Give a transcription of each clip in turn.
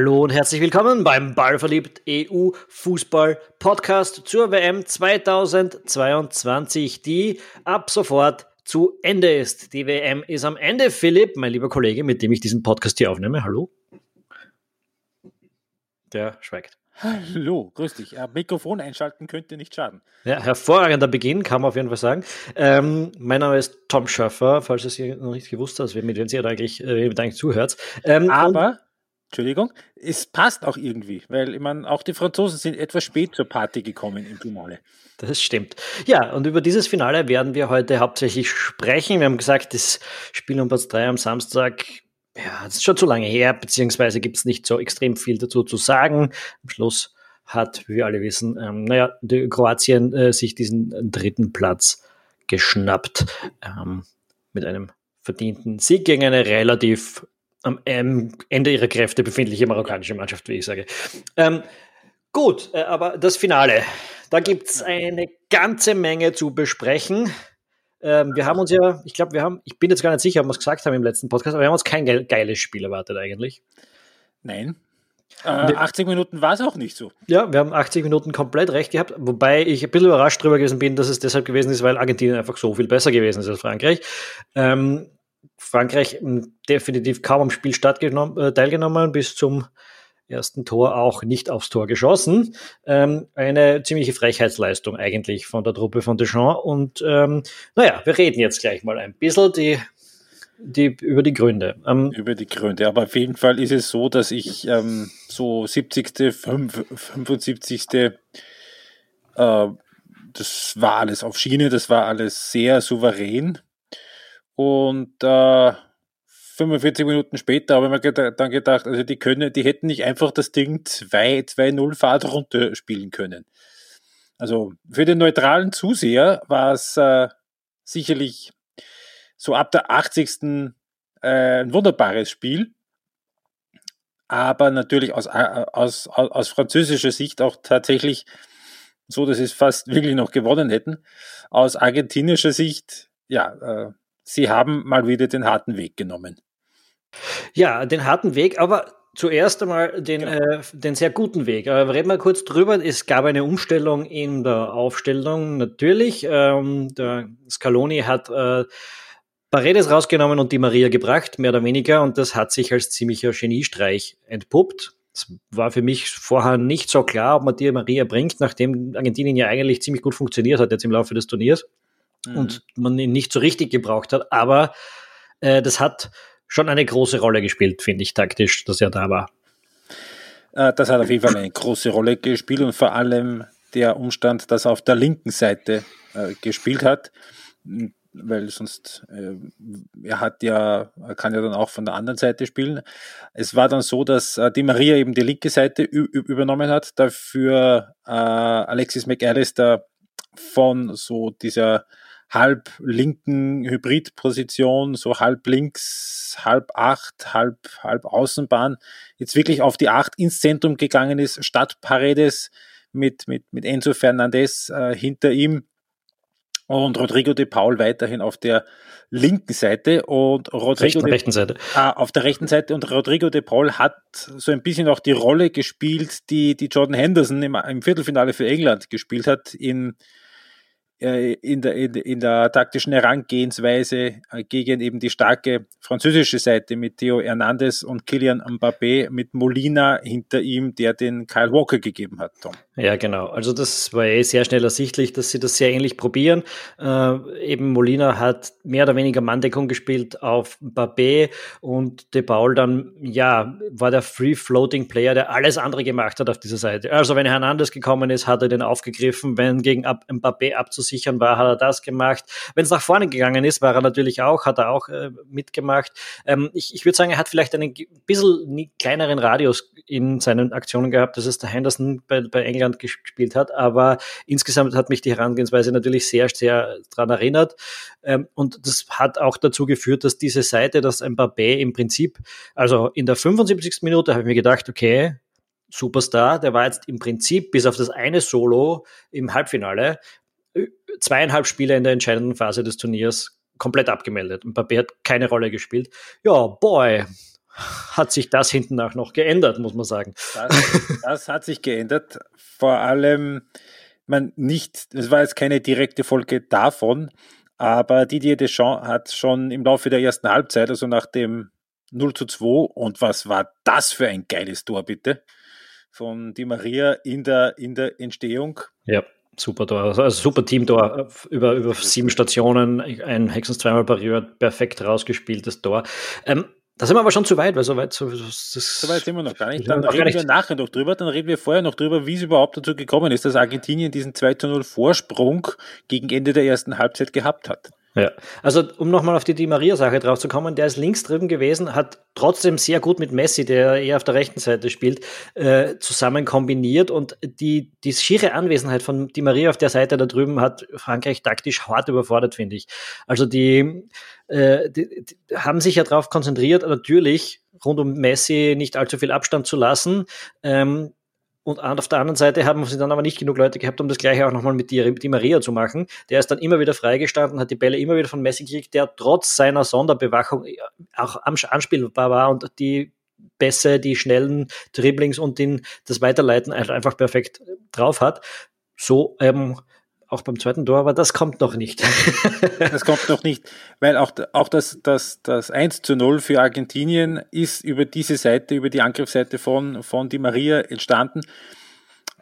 Hallo und herzlich willkommen beim Ballverliebt EU Fußball Podcast zur WM 2022, die ab sofort zu Ende ist. Die WM ist am Ende. Philipp, mein lieber Kollege, mit dem ich diesen Podcast hier aufnehme, hallo. Der schweigt. Hallo, grüß dich. Mikrofon einschalten könnte nicht schaden. Ja, hervorragender Beginn, kann man auf jeden Fall sagen. Ähm, mein Name ist Tom Schaffer, falls es ihr noch nicht gewusst habt, mit wem ihr eigentlich, äh, eigentlich zuhört. Ähm, Aber, Entschuldigung, es passt auch irgendwie, weil ich meine, auch die Franzosen sind etwas spät zur Party gekommen im Finale. Das stimmt. Ja, und über dieses Finale werden wir heute hauptsächlich sprechen. Wir haben gesagt, das Spiel um Platz 3 am Samstag ja, das ist schon zu lange her, beziehungsweise gibt es nicht so extrem viel dazu zu sagen. Am Schluss hat, wie wir alle wissen, ähm, naja, Kroatien äh, sich diesen dritten Platz geschnappt ähm, mit einem verdienten Sieg gegen eine relativ am Ende ihrer Kräfte befindliche marokkanische Mannschaft, wie ich sage. Ähm, gut, äh, aber das Finale, da gibt es eine ganze Menge zu besprechen. Ähm, wir haben uns ja, ich glaube, wir haben, ich bin jetzt gar nicht sicher, ob wir es gesagt haben im letzten Podcast, aber wir haben uns kein ge geiles Spiel erwartet eigentlich. Nein. Äh, 80 Minuten war es auch nicht so. Ja, wir haben 80 Minuten komplett recht gehabt, wobei ich ein bisschen überrascht darüber gewesen bin, dass es deshalb gewesen ist, weil Argentinien einfach so viel besser gewesen ist als Frankreich. Ähm, Frankreich hm, definitiv kaum am Spiel äh, teilgenommen bis zum ersten Tor auch nicht aufs Tor geschossen. Ähm, eine ziemliche Frechheitsleistung eigentlich von der Truppe von Deschamps. Und ähm, naja, wir reden jetzt gleich mal ein bisschen die, die, über die Gründe. Ähm, über die Gründe. Aber auf jeden Fall ist es so, dass ich ähm, so 70., 75. Äh, das war alles auf Schiene, das war alles sehr souverän. Und äh, 45 Minuten später habe ich mir dann gedacht, also die können, die hätten nicht einfach das Ding 2-0 Fahrt runterspielen können. Also für den neutralen Zuseher war es äh, sicherlich so ab der 80. Äh, ein wunderbares Spiel. Aber natürlich aus, äh, aus, aus französischer Sicht auch tatsächlich so, dass sie es fast wirklich noch gewonnen hätten. Aus argentinischer Sicht, ja, äh, sie haben mal wieder den harten Weg genommen. Ja, den harten Weg, aber zuerst einmal den, genau. äh, den sehr guten Weg. Aber reden wir kurz drüber. Es gab eine Umstellung in der Aufstellung, natürlich. Ähm, der Scaloni hat äh, Paredes rausgenommen und die Maria gebracht, mehr oder weniger. Und das hat sich als ziemlicher Geniestreich entpuppt. Es war für mich vorher nicht so klar, ob man die Maria bringt, nachdem Argentinien ja eigentlich ziemlich gut funktioniert hat jetzt im Laufe des Turniers mhm. und man ihn nicht so richtig gebraucht hat. Aber äh, das hat schon eine große Rolle gespielt, finde ich, taktisch, dass er da war. Äh, das hat auf jeden Fall eine große Rolle gespielt und vor allem der Umstand, dass er auf der linken Seite äh, gespielt hat, weil sonst äh, er hat ja, er kann ja dann auch von der anderen Seite spielen. Es war dann so, dass äh, die Maria eben die linke Seite übernommen hat, dafür äh, Alexis McAllister von so dieser halb linken Hybridposition, so halb links, halb acht, halb, halb Außenbahn, jetzt wirklich auf die acht ins Zentrum gegangen ist, statt Paredes mit, mit, mit Enzo Fernandez äh, hinter ihm und Rodrigo de Paul weiterhin auf der linken Seite und Rodrigo rechten, de, Seite. Ah, auf der rechten Seite und Rodrigo de Paul hat so ein bisschen auch die Rolle gespielt, die, die Jordan Henderson im, im Viertelfinale für England gespielt hat in in der, in, in der taktischen Herangehensweise äh, gegen eben die starke französische Seite mit Theo Hernandez und Kilian Mbappé mit Molina hinter ihm, der den Kyle Walker gegeben hat, Tom. Ja, genau. Also das war eh sehr schnell ersichtlich, dass sie das sehr ähnlich probieren. Äh, eben Molina hat mehr oder weniger Manndeckung gespielt auf Mbappé und De Paul dann, ja, war der Free-Floating-Player, der alles andere gemacht hat auf dieser Seite. Also wenn Hernandez gekommen ist, hat er den aufgegriffen, wenn gegen Mbappé abzusichern sichern war, hat er das gemacht. Wenn es nach vorne gegangen ist, war er natürlich auch, hat er auch äh, mitgemacht. Ähm, ich ich würde sagen, er hat vielleicht einen bisschen kleineren Radius in seinen Aktionen gehabt, dass es der Henderson bei, bei England gespielt hat, aber insgesamt hat mich die Herangehensweise natürlich sehr, sehr daran erinnert. Ähm, und das hat auch dazu geführt, dass diese Seite, dass Mbappé im Prinzip, also in der 75. Minute habe ich mir gedacht, okay, Superstar, der war jetzt im Prinzip bis auf das eine Solo im Halbfinale zweieinhalb Spiele in der entscheidenden Phase des Turniers komplett abgemeldet. Mbappé hat keine Rolle gespielt. Ja, boy, hat sich das hinten nach noch geändert, muss man sagen. Das, das hat sich geändert. Vor allem, man nicht, es war jetzt keine direkte Folge davon, aber Didier Deschamps hat schon im Laufe der ersten Halbzeit, also nach dem 0 zu 2, und was war das für ein geiles Tor, bitte? Von Di Maria in der, in der Entstehung. Ja, super Tor. Also, also super Team-Tor. Über, über sieben Stationen, ein Hexens zweimal pariert, perfekt rausgespieltes Tor. Ähm, da sind wir aber schon zu weit, weil so weit, so, das, so weit sind wir noch gar nicht. Dann reden wir nachher noch drüber, dann reden wir vorher noch drüber, wie es überhaupt dazu gekommen ist, dass Argentinien diesen 2 zu 0 Vorsprung gegen Ende der ersten Halbzeit gehabt hat. Ja, also um nochmal auf die Di Maria-Sache drauf zu kommen, der ist links drüben gewesen, hat trotzdem sehr gut mit Messi, der eher auf der rechten Seite spielt, äh, zusammen kombiniert und die, die schiere Anwesenheit von Di Maria auf der Seite da drüben hat Frankreich taktisch hart überfordert, finde ich. Also die, äh, die, die haben sich ja darauf konzentriert, natürlich rund um Messi nicht allzu viel Abstand zu lassen. Ähm, und auf der anderen Seite haben sie dann aber nicht genug Leute gehabt, um das gleiche auch nochmal mit Di, Maria zu machen. Der ist dann immer wieder freigestanden, hat die Bälle immer wieder von Messi gekriegt, der trotz seiner Sonderbewachung auch anspielbar war und die Pässe, die schnellen Dribblings und den, das Weiterleiten einfach perfekt drauf hat. So ähm, auch beim zweiten Tor, aber das kommt noch nicht. das kommt noch nicht, weil auch, auch das, das, das 1 zu 0 für Argentinien ist über diese Seite, über die Angriffsseite von, von Di Maria entstanden.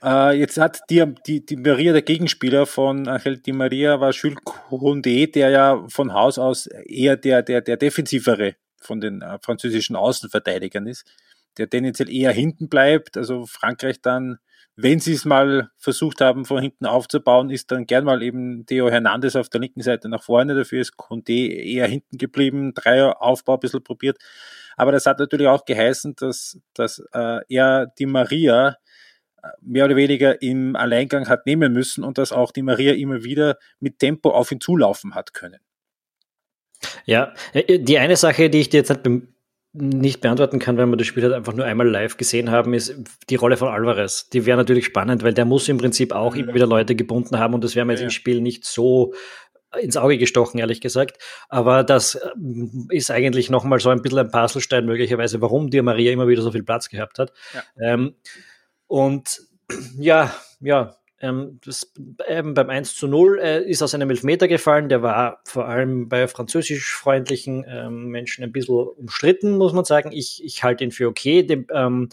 Äh, jetzt hat die, die, die Maria, der Gegenspieler von Angel Di Maria, war Jules Koundé, der ja von Haus aus eher der, der, der defensivere von den äh, französischen Außenverteidigern ist, der tendenziell eher hinten bleibt, also Frankreich dann wenn sie es mal versucht haben, von hinten aufzubauen, ist dann gern mal eben Theo Hernandez auf der linken Seite nach vorne. Dafür ist Conte eher hinten geblieben, Dreier Aufbau ein bisschen probiert. Aber das hat natürlich auch geheißen, dass, dass äh, er die Maria äh, mehr oder weniger im Alleingang hat nehmen müssen und dass auch die Maria immer wieder mit Tempo auf ihn zulaufen hat können. Ja, äh, die eine Sache, die ich dir jetzt nicht nicht beantworten kann, wenn wir das Spiel halt einfach nur einmal live gesehen haben, ist die Rolle von Alvarez. Die wäre natürlich spannend, weil der muss im Prinzip auch immer wieder Leute gebunden haben und das wäre mir jetzt ja. im Spiel nicht so ins Auge gestochen, ehrlich gesagt. Aber das äh, ist eigentlich nochmal so ein bisschen ein Puzzlestein möglicherweise, warum dir Maria immer wieder so viel Platz gehabt hat. Ja. Ähm, und ja, ja, ähm, das, ähm, beim 1 zu 0 äh, ist aus einem Elfmeter gefallen. Der war vor allem bei französischfreundlichen ähm, Menschen ein bisschen umstritten, muss man sagen. Ich, ich halte ihn für okay. Dem, ähm,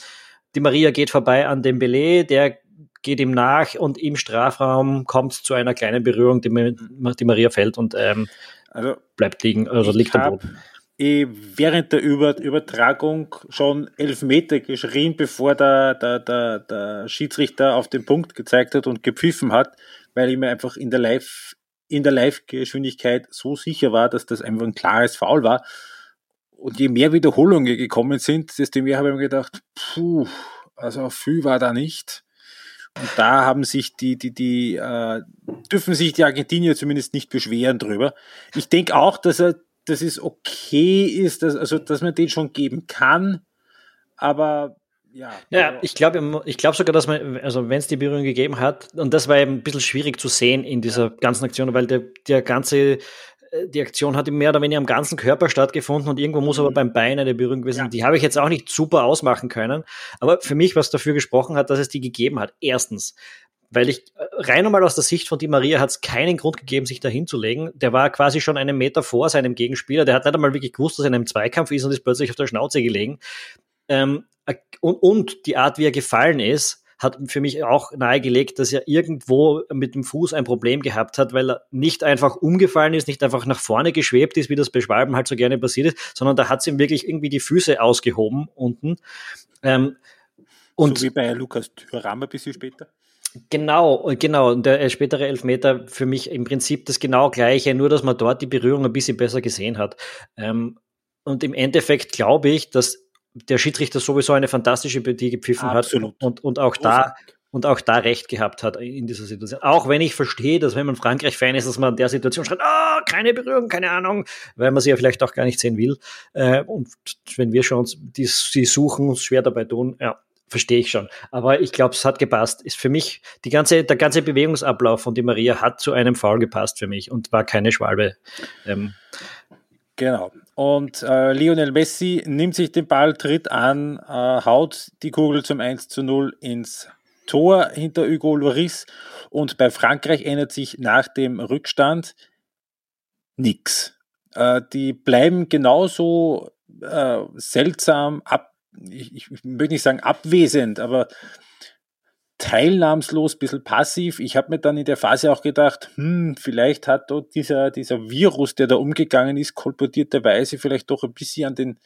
die Maria geht vorbei an dem Belay, der geht ihm nach und im Strafraum kommt es zu einer kleinen Berührung, die, die Maria fällt und ähm, also, bleibt liegen, also liegt am Boden während der Über Übertragung schon elf Meter geschrien, bevor der, der, der, der Schiedsrichter auf den Punkt gezeigt hat und gepfiffen hat, weil ich mir einfach in der Live in der Live-Geschwindigkeit so sicher war, dass das einfach ein klares Foul war. Und je mehr Wiederholungen gekommen sind, desto mehr habe ich mir gedacht, puh, also viel war da nicht. Und da haben sich die, die, die, äh, dürfen sich die Argentinier zumindest nicht beschweren drüber. Ich denke auch, dass er dass es okay ist, dass, also dass man den schon geben kann, aber ja. Ja, also ich glaube ich glaube sogar, dass man, also wenn es die Berührung gegeben hat, und das war eben ein bisschen schwierig zu sehen in dieser ganzen Aktion, weil der, der ganze, äh, die Aktion hat mehr oder weniger am ganzen Körper stattgefunden und irgendwo muss mhm. aber beim Bein eine Berührung gewesen sein. Ja. Die habe ich jetzt auch nicht super ausmachen können. Aber für mich, was dafür gesprochen hat, dass es die gegeben hat. Erstens, weil ich äh, rein einmal aus der Sicht von Di Maria hat es keinen Grund gegeben, sich da hinzulegen. Der war quasi schon einen Meter vor seinem Gegenspieler. Der hat nicht einmal wirklich gewusst, dass er in einem Zweikampf ist und ist plötzlich auf der Schnauze gelegen. Ähm, äh, und, und die Art, wie er gefallen ist, hat für mich auch nahegelegt, dass er irgendwo mit dem Fuß ein Problem gehabt hat, weil er nicht einfach umgefallen ist, nicht einfach nach vorne geschwebt ist, wie das bei Schwalben halt so gerne passiert ist, sondern da hat es ihm wirklich irgendwie die Füße ausgehoben unten. Ähm, und so wie bei Lukas Thüram ein bisschen später. Genau, genau. Und der spätere Elfmeter für mich im Prinzip das genau gleiche, nur dass man dort die Berührung ein bisschen besser gesehen hat. Ähm, und im Endeffekt glaube ich, dass der Schiedsrichter sowieso eine fantastische Partie gepfiffen Absolut. hat und, und auch da und auch da recht gehabt hat in dieser Situation. Auch wenn ich verstehe, dass wenn man Frankreich-Fan ist, dass man in der Situation schreibt, ah, oh, keine Berührung, keine Ahnung, weil man sie ja vielleicht auch gar nicht sehen will. Äh, und wenn wir schon die, die suchen, uns schwer dabei tun, ja, verstehe ich schon. Aber ich glaube, es hat gepasst. Ist für mich, die ganze, der ganze Bewegungsablauf von Di Maria hat zu einem Foul gepasst für mich und war keine Schwalbe. Ähm. Genau. Und äh, Lionel Messi nimmt sich den Ball, tritt an, äh, haut die Kugel zum 1 zu 0 ins Tor hinter Hugo Lloris. Und bei Frankreich ändert sich nach dem Rückstand nichts. Äh, die bleiben genauso äh, seltsam ab, ich, ich möchte nicht sagen abwesend, aber teilnahmslos, ein bisschen passiv. Ich habe mir dann in der Phase auch gedacht, hm, vielleicht hat dort dieser, dieser Virus, der da umgegangen ist, kolportierterweise vielleicht doch ein bisschen an den,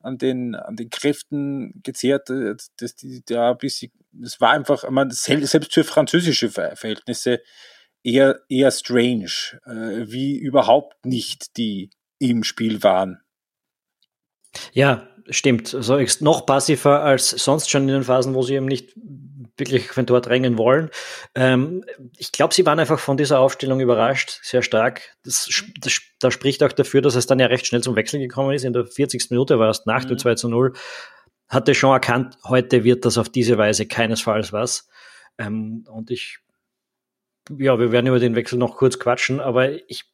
an den, an den Kräften gezehrt, äh, dass die da ein bisschen, es war einfach, man, selbst für französische Verhältnisse eher, eher strange, äh, wie überhaupt nicht die im Spiel waren. Ja, stimmt. Also noch passiver als sonst schon in den Phasen, wo sie eben nicht wirklich auf ein Tor drängen wollen. Ähm, ich glaube, sie waren einfach von dieser Aufstellung überrascht, sehr stark. Das, das, das, spricht auch dafür, dass es dann ja recht schnell zum Wechsel gekommen ist. In der 40. Minute war es nach mhm. dem 2 zu 0. Hatte schon erkannt, heute wird das auf diese Weise keinesfalls was. Ähm, und ich, ja, wir werden über den Wechsel noch kurz quatschen, aber ich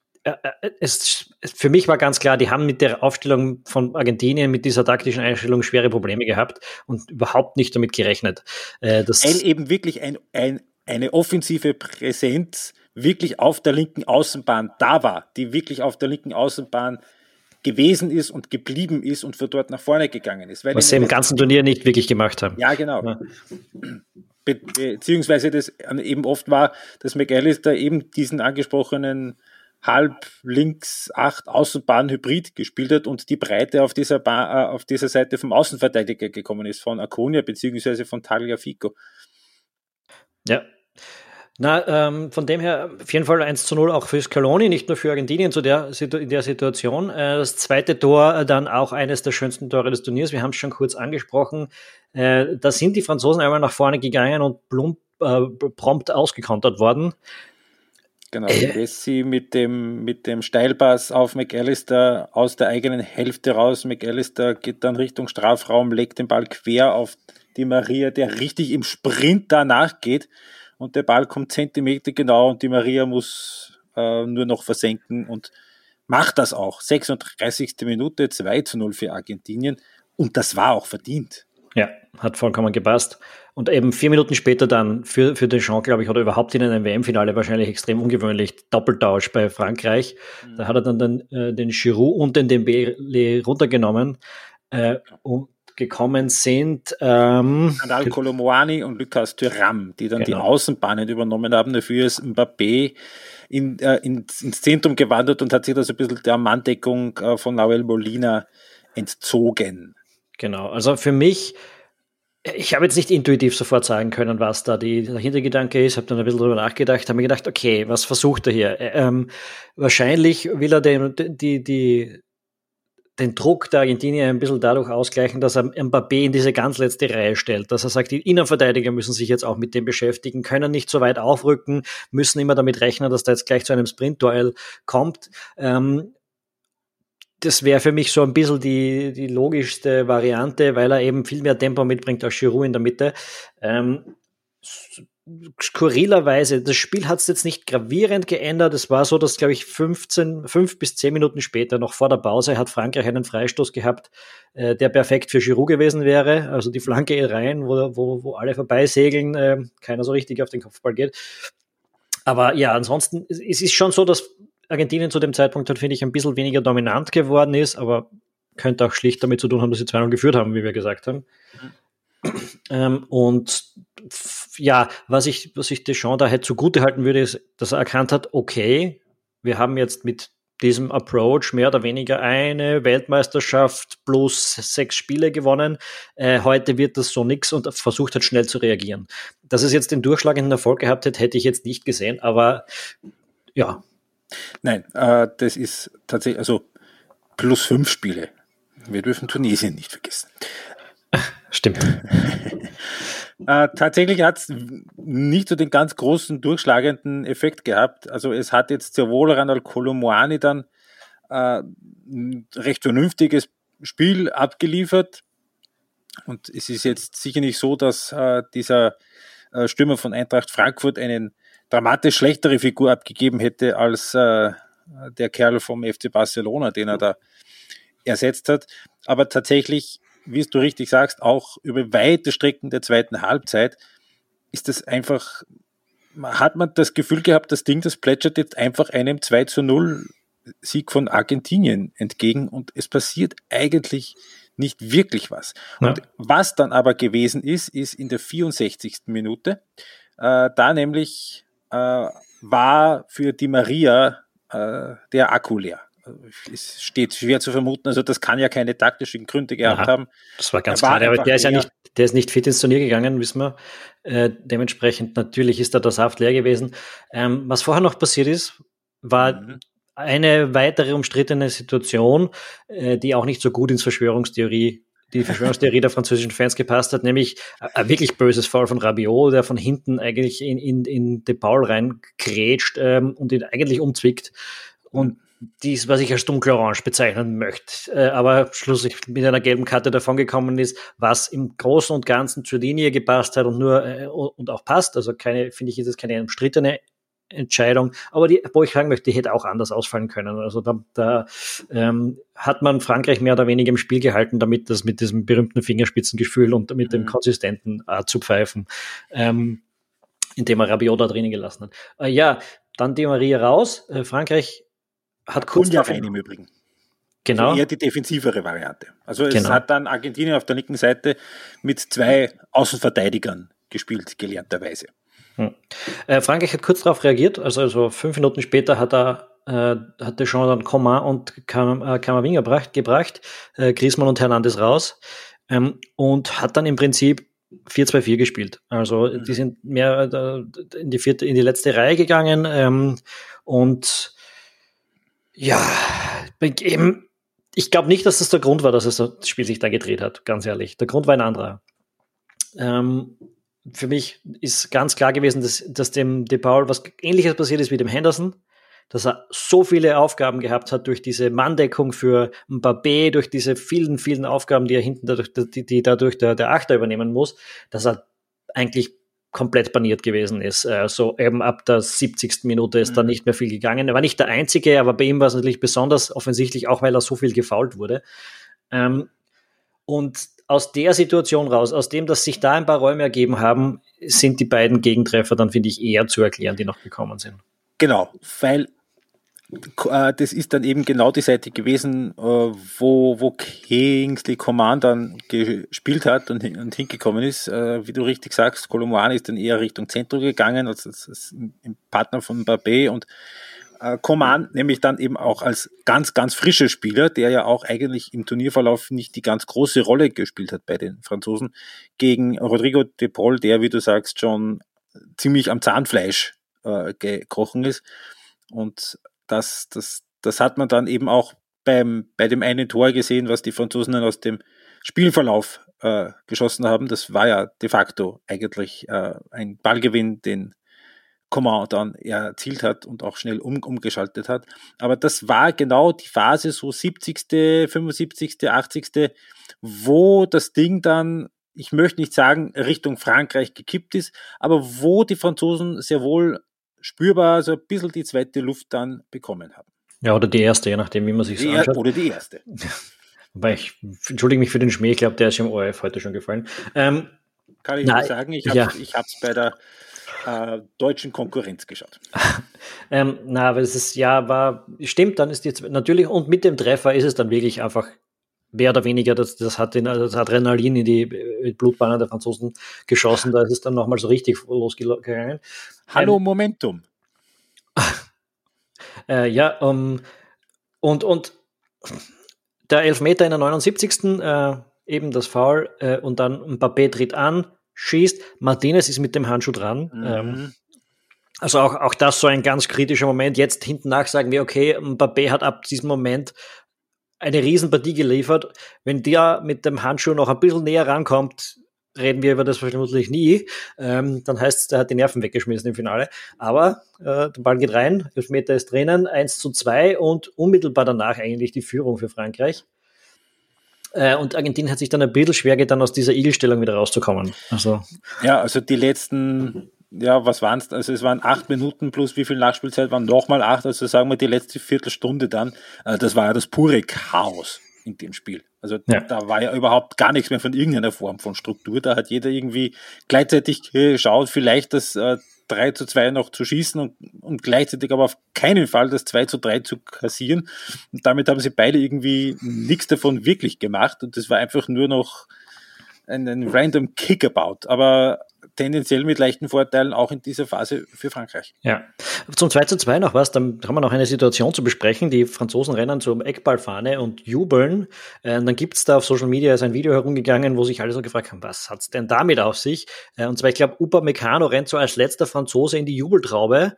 es, für mich war ganz klar, die haben mit der Aufstellung von Argentinien, mit dieser taktischen Einstellung schwere Probleme gehabt und überhaupt nicht damit gerechnet. Äh, Weil eben wirklich ein, ein, eine offensive Präsenz wirklich auf der linken Außenbahn da war, die wirklich auf der linken Außenbahn gewesen ist und geblieben ist und für dort nach vorne gegangen ist. Was sie im ganzen Turnier nicht wirklich gemacht haben. Ja, genau. Ja. Be beziehungsweise das eben oft war, dass McAllister eben diesen angesprochenen halb links acht Außenbahn Hybrid gespielt hat und die Breite auf dieser, ba äh, auf dieser Seite vom Außenverteidiger gekommen ist, von Aconia beziehungsweise von Tagliafico. Ja. Na, ähm, von dem her auf jeden Fall 1 zu 0 auch für Scaloni, nicht nur für Argentinien zu der, in der Situation. Äh, das zweite Tor äh, dann auch eines der schönsten Tore des Turniers. Wir haben es schon kurz angesprochen. Äh, da sind die Franzosen einmal nach vorne gegangen und plump, äh, prompt ausgekontert worden. Genau, äh. Messi mit dem, mit dem Steilpass auf McAllister aus der eigenen Hälfte raus. McAllister geht dann Richtung Strafraum, legt den Ball quer auf die Maria, der richtig im Sprint danach geht. Und der Ball kommt Zentimeter genau und die Maria muss äh, nur noch versenken und macht das auch. 36. Minute, 2 zu 0 für Argentinien. Und das war auch verdient. Ja, hat vollkommen gepasst. Und eben vier Minuten später dann für, für Deschamps, glaube ich, oder überhaupt in einem WM-Finale wahrscheinlich extrem ungewöhnlich, Doppeltausch bei Frankreich. Mhm. Da hat er dann den, äh, den Giroud und den Dembele runtergenommen äh, und gekommen sind ähm, Andal Colomoani und Lucas Thuram, die dann genau. die Außenbahnen übernommen haben. Dafür ist Mbappé in, äh, ins, ins Zentrum gewandert und hat sich da so ein bisschen der Manndeckung äh, von Nahuel Molina entzogen. Genau, also für mich ich habe jetzt nicht intuitiv sofort sagen können, was da die, der Hintergedanke ist, habe dann ein bisschen drüber nachgedacht, habe mir gedacht, okay, was versucht er hier? Ähm, wahrscheinlich will er den, die, die, den Druck der Argentinier ein bisschen dadurch ausgleichen, dass er Mbappé in diese ganz letzte Reihe stellt, dass er sagt, die Innenverteidiger müssen sich jetzt auch mit dem beschäftigen, können nicht so weit aufrücken, müssen immer damit rechnen, dass da jetzt gleich zu einem Sprintduell kommt. Ähm, das wäre für mich so ein bisschen die, die logischste Variante, weil er eben viel mehr Tempo mitbringt als Giroud in der Mitte. Ähm, skurrilerweise, das Spiel hat es jetzt nicht gravierend geändert. Es war so, dass, glaube ich, 15, 5 bis 10 Minuten später, noch vor der Pause, hat Frankreich einen Freistoß gehabt, äh, der perfekt für Giroud gewesen wäre. Also die Flanke rein, wo, wo, wo alle vorbeisegeln, äh, keiner so richtig auf den Kopfball geht. Aber ja, ansonsten, es ist schon so, dass Argentinien zu dem Zeitpunkt halt, finde ich, ein bisschen weniger dominant geworden ist, aber könnte auch schlicht damit zu tun haben, dass sie 2-0 geführt haben, wie wir gesagt haben. Mhm. Ähm, und ja, was ich, was ich Deschamps da halt zugute halten würde, ist, dass er erkannt hat, okay, wir haben jetzt mit diesem Approach mehr oder weniger eine Weltmeisterschaft plus sechs Spiele gewonnen. Äh, heute wird das so nix und versucht hat schnell zu reagieren. Dass es jetzt den durchschlagenden Erfolg gehabt hätte, hätte ich jetzt nicht gesehen, aber ja, Nein, äh, das ist tatsächlich, also plus fünf Spiele. Wir dürfen Tunesien nicht vergessen. Stimmt. äh, tatsächlich hat es nicht so den ganz großen durchschlagenden Effekt gehabt. Also es hat jetzt sehr wohl Randall Colomoani dann äh, ein recht vernünftiges Spiel abgeliefert. Und es ist jetzt sicher nicht so, dass äh, dieser äh, Stürmer von Eintracht Frankfurt einen dramatisch schlechtere Figur abgegeben hätte als äh, der Kerl vom FC Barcelona, den er da ersetzt hat. Aber tatsächlich, wie du richtig sagst, auch über weite Strecken der zweiten Halbzeit ist das einfach, hat man das Gefühl gehabt, das Ding, das plätschert jetzt einfach einem 2 zu 0 Sieg von Argentinien entgegen und es passiert eigentlich nicht wirklich was. Ja. Und was dann aber gewesen ist, ist in der 64. Minute, äh, da nämlich äh, war für die Maria äh, der Akku leer. Es steht schwer zu vermuten, also das kann ja keine taktischen Gründe gehabt Aha, haben. Das war ganz war klar, aber der ist ja nicht, der ist nicht fit ins Turnier gegangen, wissen wir. Äh, dementsprechend natürlich ist da der Saft leer gewesen. Ähm, was vorher noch passiert ist, war mhm. eine weitere umstrittene Situation, äh, die auch nicht so gut ins Verschwörungstheorie die Verschwörungstheorie der französischen Fans gepasst hat, nämlich ein wirklich böses Fall von Rabiot, der von hinten eigentlich in, in, in De Paul reinkrätscht ähm, und ihn eigentlich umzwickt. Und dies, was ich als dunkelorange bezeichnen möchte, äh, aber schlusslich mit einer gelben Karte davongekommen ist, was im Großen und Ganzen zur Linie gepasst hat und nur äh, und auch passt. Also keine, finde ich, ist es keine umstrittene Entscheidung. Aber die, wo ich sagen möchte, die hätte auch anders ausfallen können. Also da, da ähm, hat man Frankreich mehr oder weniger im Spiel gehalten, damit das mit diesem berühmten Fingerspitzengefühl und mit dem mhm. konsistenten äh, zu pfeifen, ähm, indem er Rabiot da drinnen gelassen hat. Äh, ja, dann die Maria raus. Äh, Frankreich hat kurz. Und ja rein im Übrigen. Genau. Also eher die defensivere Variante. Also es genau. hat dann Argentinien auf der linken Seite mit zwei Außenverteidigern gespielt, gelernterweise. Hm. Äh, Frankreich hat kurz darauf reagiert, also, also fünf Minuten später hat er äh, hatte schon dann Coman und Cam, äh, Camavinga gebracht, gebracht äh, Griezmann und Hernandez raus ähm, und hat dann im Prinzip 4-2-4 gespielt. Also mhm. die sind mehr äh, in die vierte, in die letzte Reihe gegangen ähm, und ja, eben, ich glaube nicht, dass das der Grund war, dass es das Spiel sich da gedreht hat, ganz ehrlich. Der Grund war ein anderer. Ähm, für mich ist ganz klar gewesen, dass, dass dem De Paul was ähnliches passiert ist wie dem Henderson, dass er so viele Aufgaben gehabt hat durch diese Manndeckung für Mbappé, durch diese vielen, vielen Aufgaben, die er hinten dadurch, die, die dadurch der, der Achter übernehmen muss, dass er eigentlich komplett baniert gewesen ist. So also eben ab der 70. Minute ist mhm. da nicht mehr viel gegangen. Er war nicht der Einzige, aber bei ihm war es natürlich besonders offensichtlich, auch weil er so viel gefault wurde. Ähm, und aus der Situation raus, aus dem, dass sich da ein paar Räume ergeben haben, sind die beiden Gegentreffer dann, finde ich, eher zu erklären, die noch gekommen sind. Genau, weil äh, das ist dann eben genau die Seite gewesen, äh, wo, wo Kingsley Coman dann gespielt hat und, und hingekommen ist. Äh, wie du richtig sagst, Colomboani ist dann eher Richtung Zentrum gegangen, als, als, als Partner von Babé und äh, Coman nämlich dann eben auch als ganz, ganz frischer Spieler, der ja auch eigentlich im Turnierverlauf nicht die ganz große Rolle gespielt hat bei den Franzosen, gegen Rodrigo de Paul, der, wie du sagst, schon ziemlich am Zahnfleisch äh, gekrochen ist. Und das, das, das hat man dann eben auch beim, bei dem einen Tor gesehen, was die Franzosen dann aus dem Spielverlauf äh, geschossen haben. Das war ja de facto eigentlich äh, ein Ballgewinn, den Coman dann erzielt hat und auch schnell um, umgeschaltet hat. Aber das war genau die Phase, so 70., 75., 80., wo das Ding dann, ich möchte nicht sagen, Richtung Frankreich gekippt ist, aber wo die Franzosen sehr wohl spürbar so ein bisschen die zweite Luft dann bekommen haben. Ja, oder die erste, je nachdem, wie man sich so anschaut. Oder die erste. Wobei ich entschuldige mich für den Schmäh, ich glaube, der ist im ORF heute schon gefallen. Ähm, Kann ich na, sagen, ich habe es ja. bei der äh, deutschen Konkurrenz geschaut. ähm, na, aber es ist, ja, war, stimmt, dann ist jetzt natürlich, und mit dem Treffer ist es dann wirklich einfach mehr oder weniger, das, das hat den, das Adrenalin in die äh, Blutbahnen der Franzosen geschossen, da ist es dann nochmal so richtig losgegangen. Hallo ähm, Momentum. äh, ja, um, und, und der Elfmeter in der 79. Äh, eben das Foul äh, und dann Mbappé tritt an, schießt. Martinez ist mit dem Handschuh dran. Mhm. Ähm, also auch, auch das so ein ganz kritischer Moment. Jetzt hinten nach sagen wir, okay, Mbappé hat ab diesem Moment eine Riesenpartie geliefert. Wenn der mit dem Handschuh noch ein bisschen näher rankommt, reden wir über das vermutlich nie. Ähm, dann heißt es, der hat die Nerven weggeschmissen im Finale. Aber äh, der Ball geht rein, Elfmeter ist drinnen, 1 zu 2 und unmittelbar danach eigentlich die Führung für Frankreich. Äh, und Argentinien hat sich dann ein bisschen schwer getan, aus dieser Igelstellung wieder rauszukommen. Also. Ja, also die letzten, ja, was waren es? Also es waren acht Minuten plus wie viel Nachspielzeit waren nochmal acht, also sagen wir die letzte Viertelstunde dann. Äh, das war ja das pure Chaos in dem Spiel. Also ja. da war ja überhaupt gar nichts mehr von irgendeiner Form von Struktur. Da hat jeder irgendwie gleichzeitig geschaut, vielleicht das äh, 3 zu 2 noch zu schießen und, und gleichzeitig aber auf keinen Fall das 2 zu 3 zu kassieren. Und damit haben sie beide irgendwie nichts davon wirklich gemacht und das war einfach nur noch ein, ein random Kickabout. Aber tendenziell mit leichten Vorteilen auch in dieser Phase für Frankreich. Ja. Zum 2 zu 2 noch was, dann haben wir noch eine Situation zu besprechen. Die Franzosen rennen zur Eckballfahne und jubeln. Äh, und dann gibt es da auf Social Media ist ein Video herumgegangen, wo sich alle so gefragt haben, was hat es denn damit auf sich? Äh, und zwar, ich glaube, Upamecano rennt so als letzter Franzose in die Jubeltraube.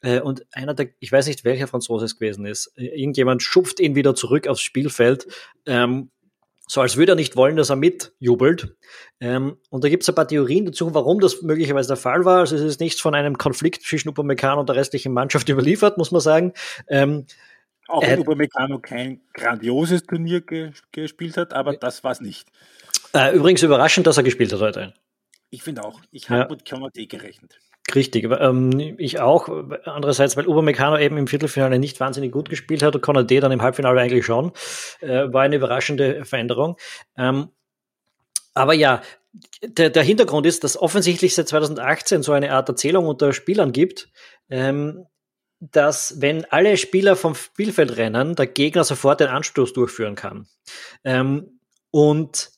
Äh, und einer der, ich weiß nicht, welcher Franzose es gewesen ist, irgendjemand schupft ihn wieder zurück aufs Spielfeld. Ähm, so als würde er nicht wollen, dass er mitjubelt. Ähm, und da gibt es ein paar Theorien dazu, warum das möglicherweise der Fall war. Also es ist nichts von einem Konflikt zwischen Upamecano und der restlichen Mannschaft überliefert, muss man sagen. Ähm, auch wenn äh, Upamecano kein grandioses Turnier ge gespielt hat, aber das war es nicht. Äh, übrigens überraschend, dass er gespielt hat heute. Ich finde auch. Ich habe ja. mit Konate gerechnet. Richtig, ähm, ich auch. Andererseits, weil Upamecano eben im Viertelfinale nicht wahnsinnig gut gespielt hat und Konate dann im Halbfinale eigentlich schon, äh, war eine überraschende Veränderung. Ähm, aber ja, der, der Hintergrund ist, dass offensichtlich seit 2018 so eine Art Erzählung unter Spielern gibt, ähm, dass wenn alle Spieler vom Spielfeld rennen, der Gegner sofort den Anstoß durchführen kann. Ähm, und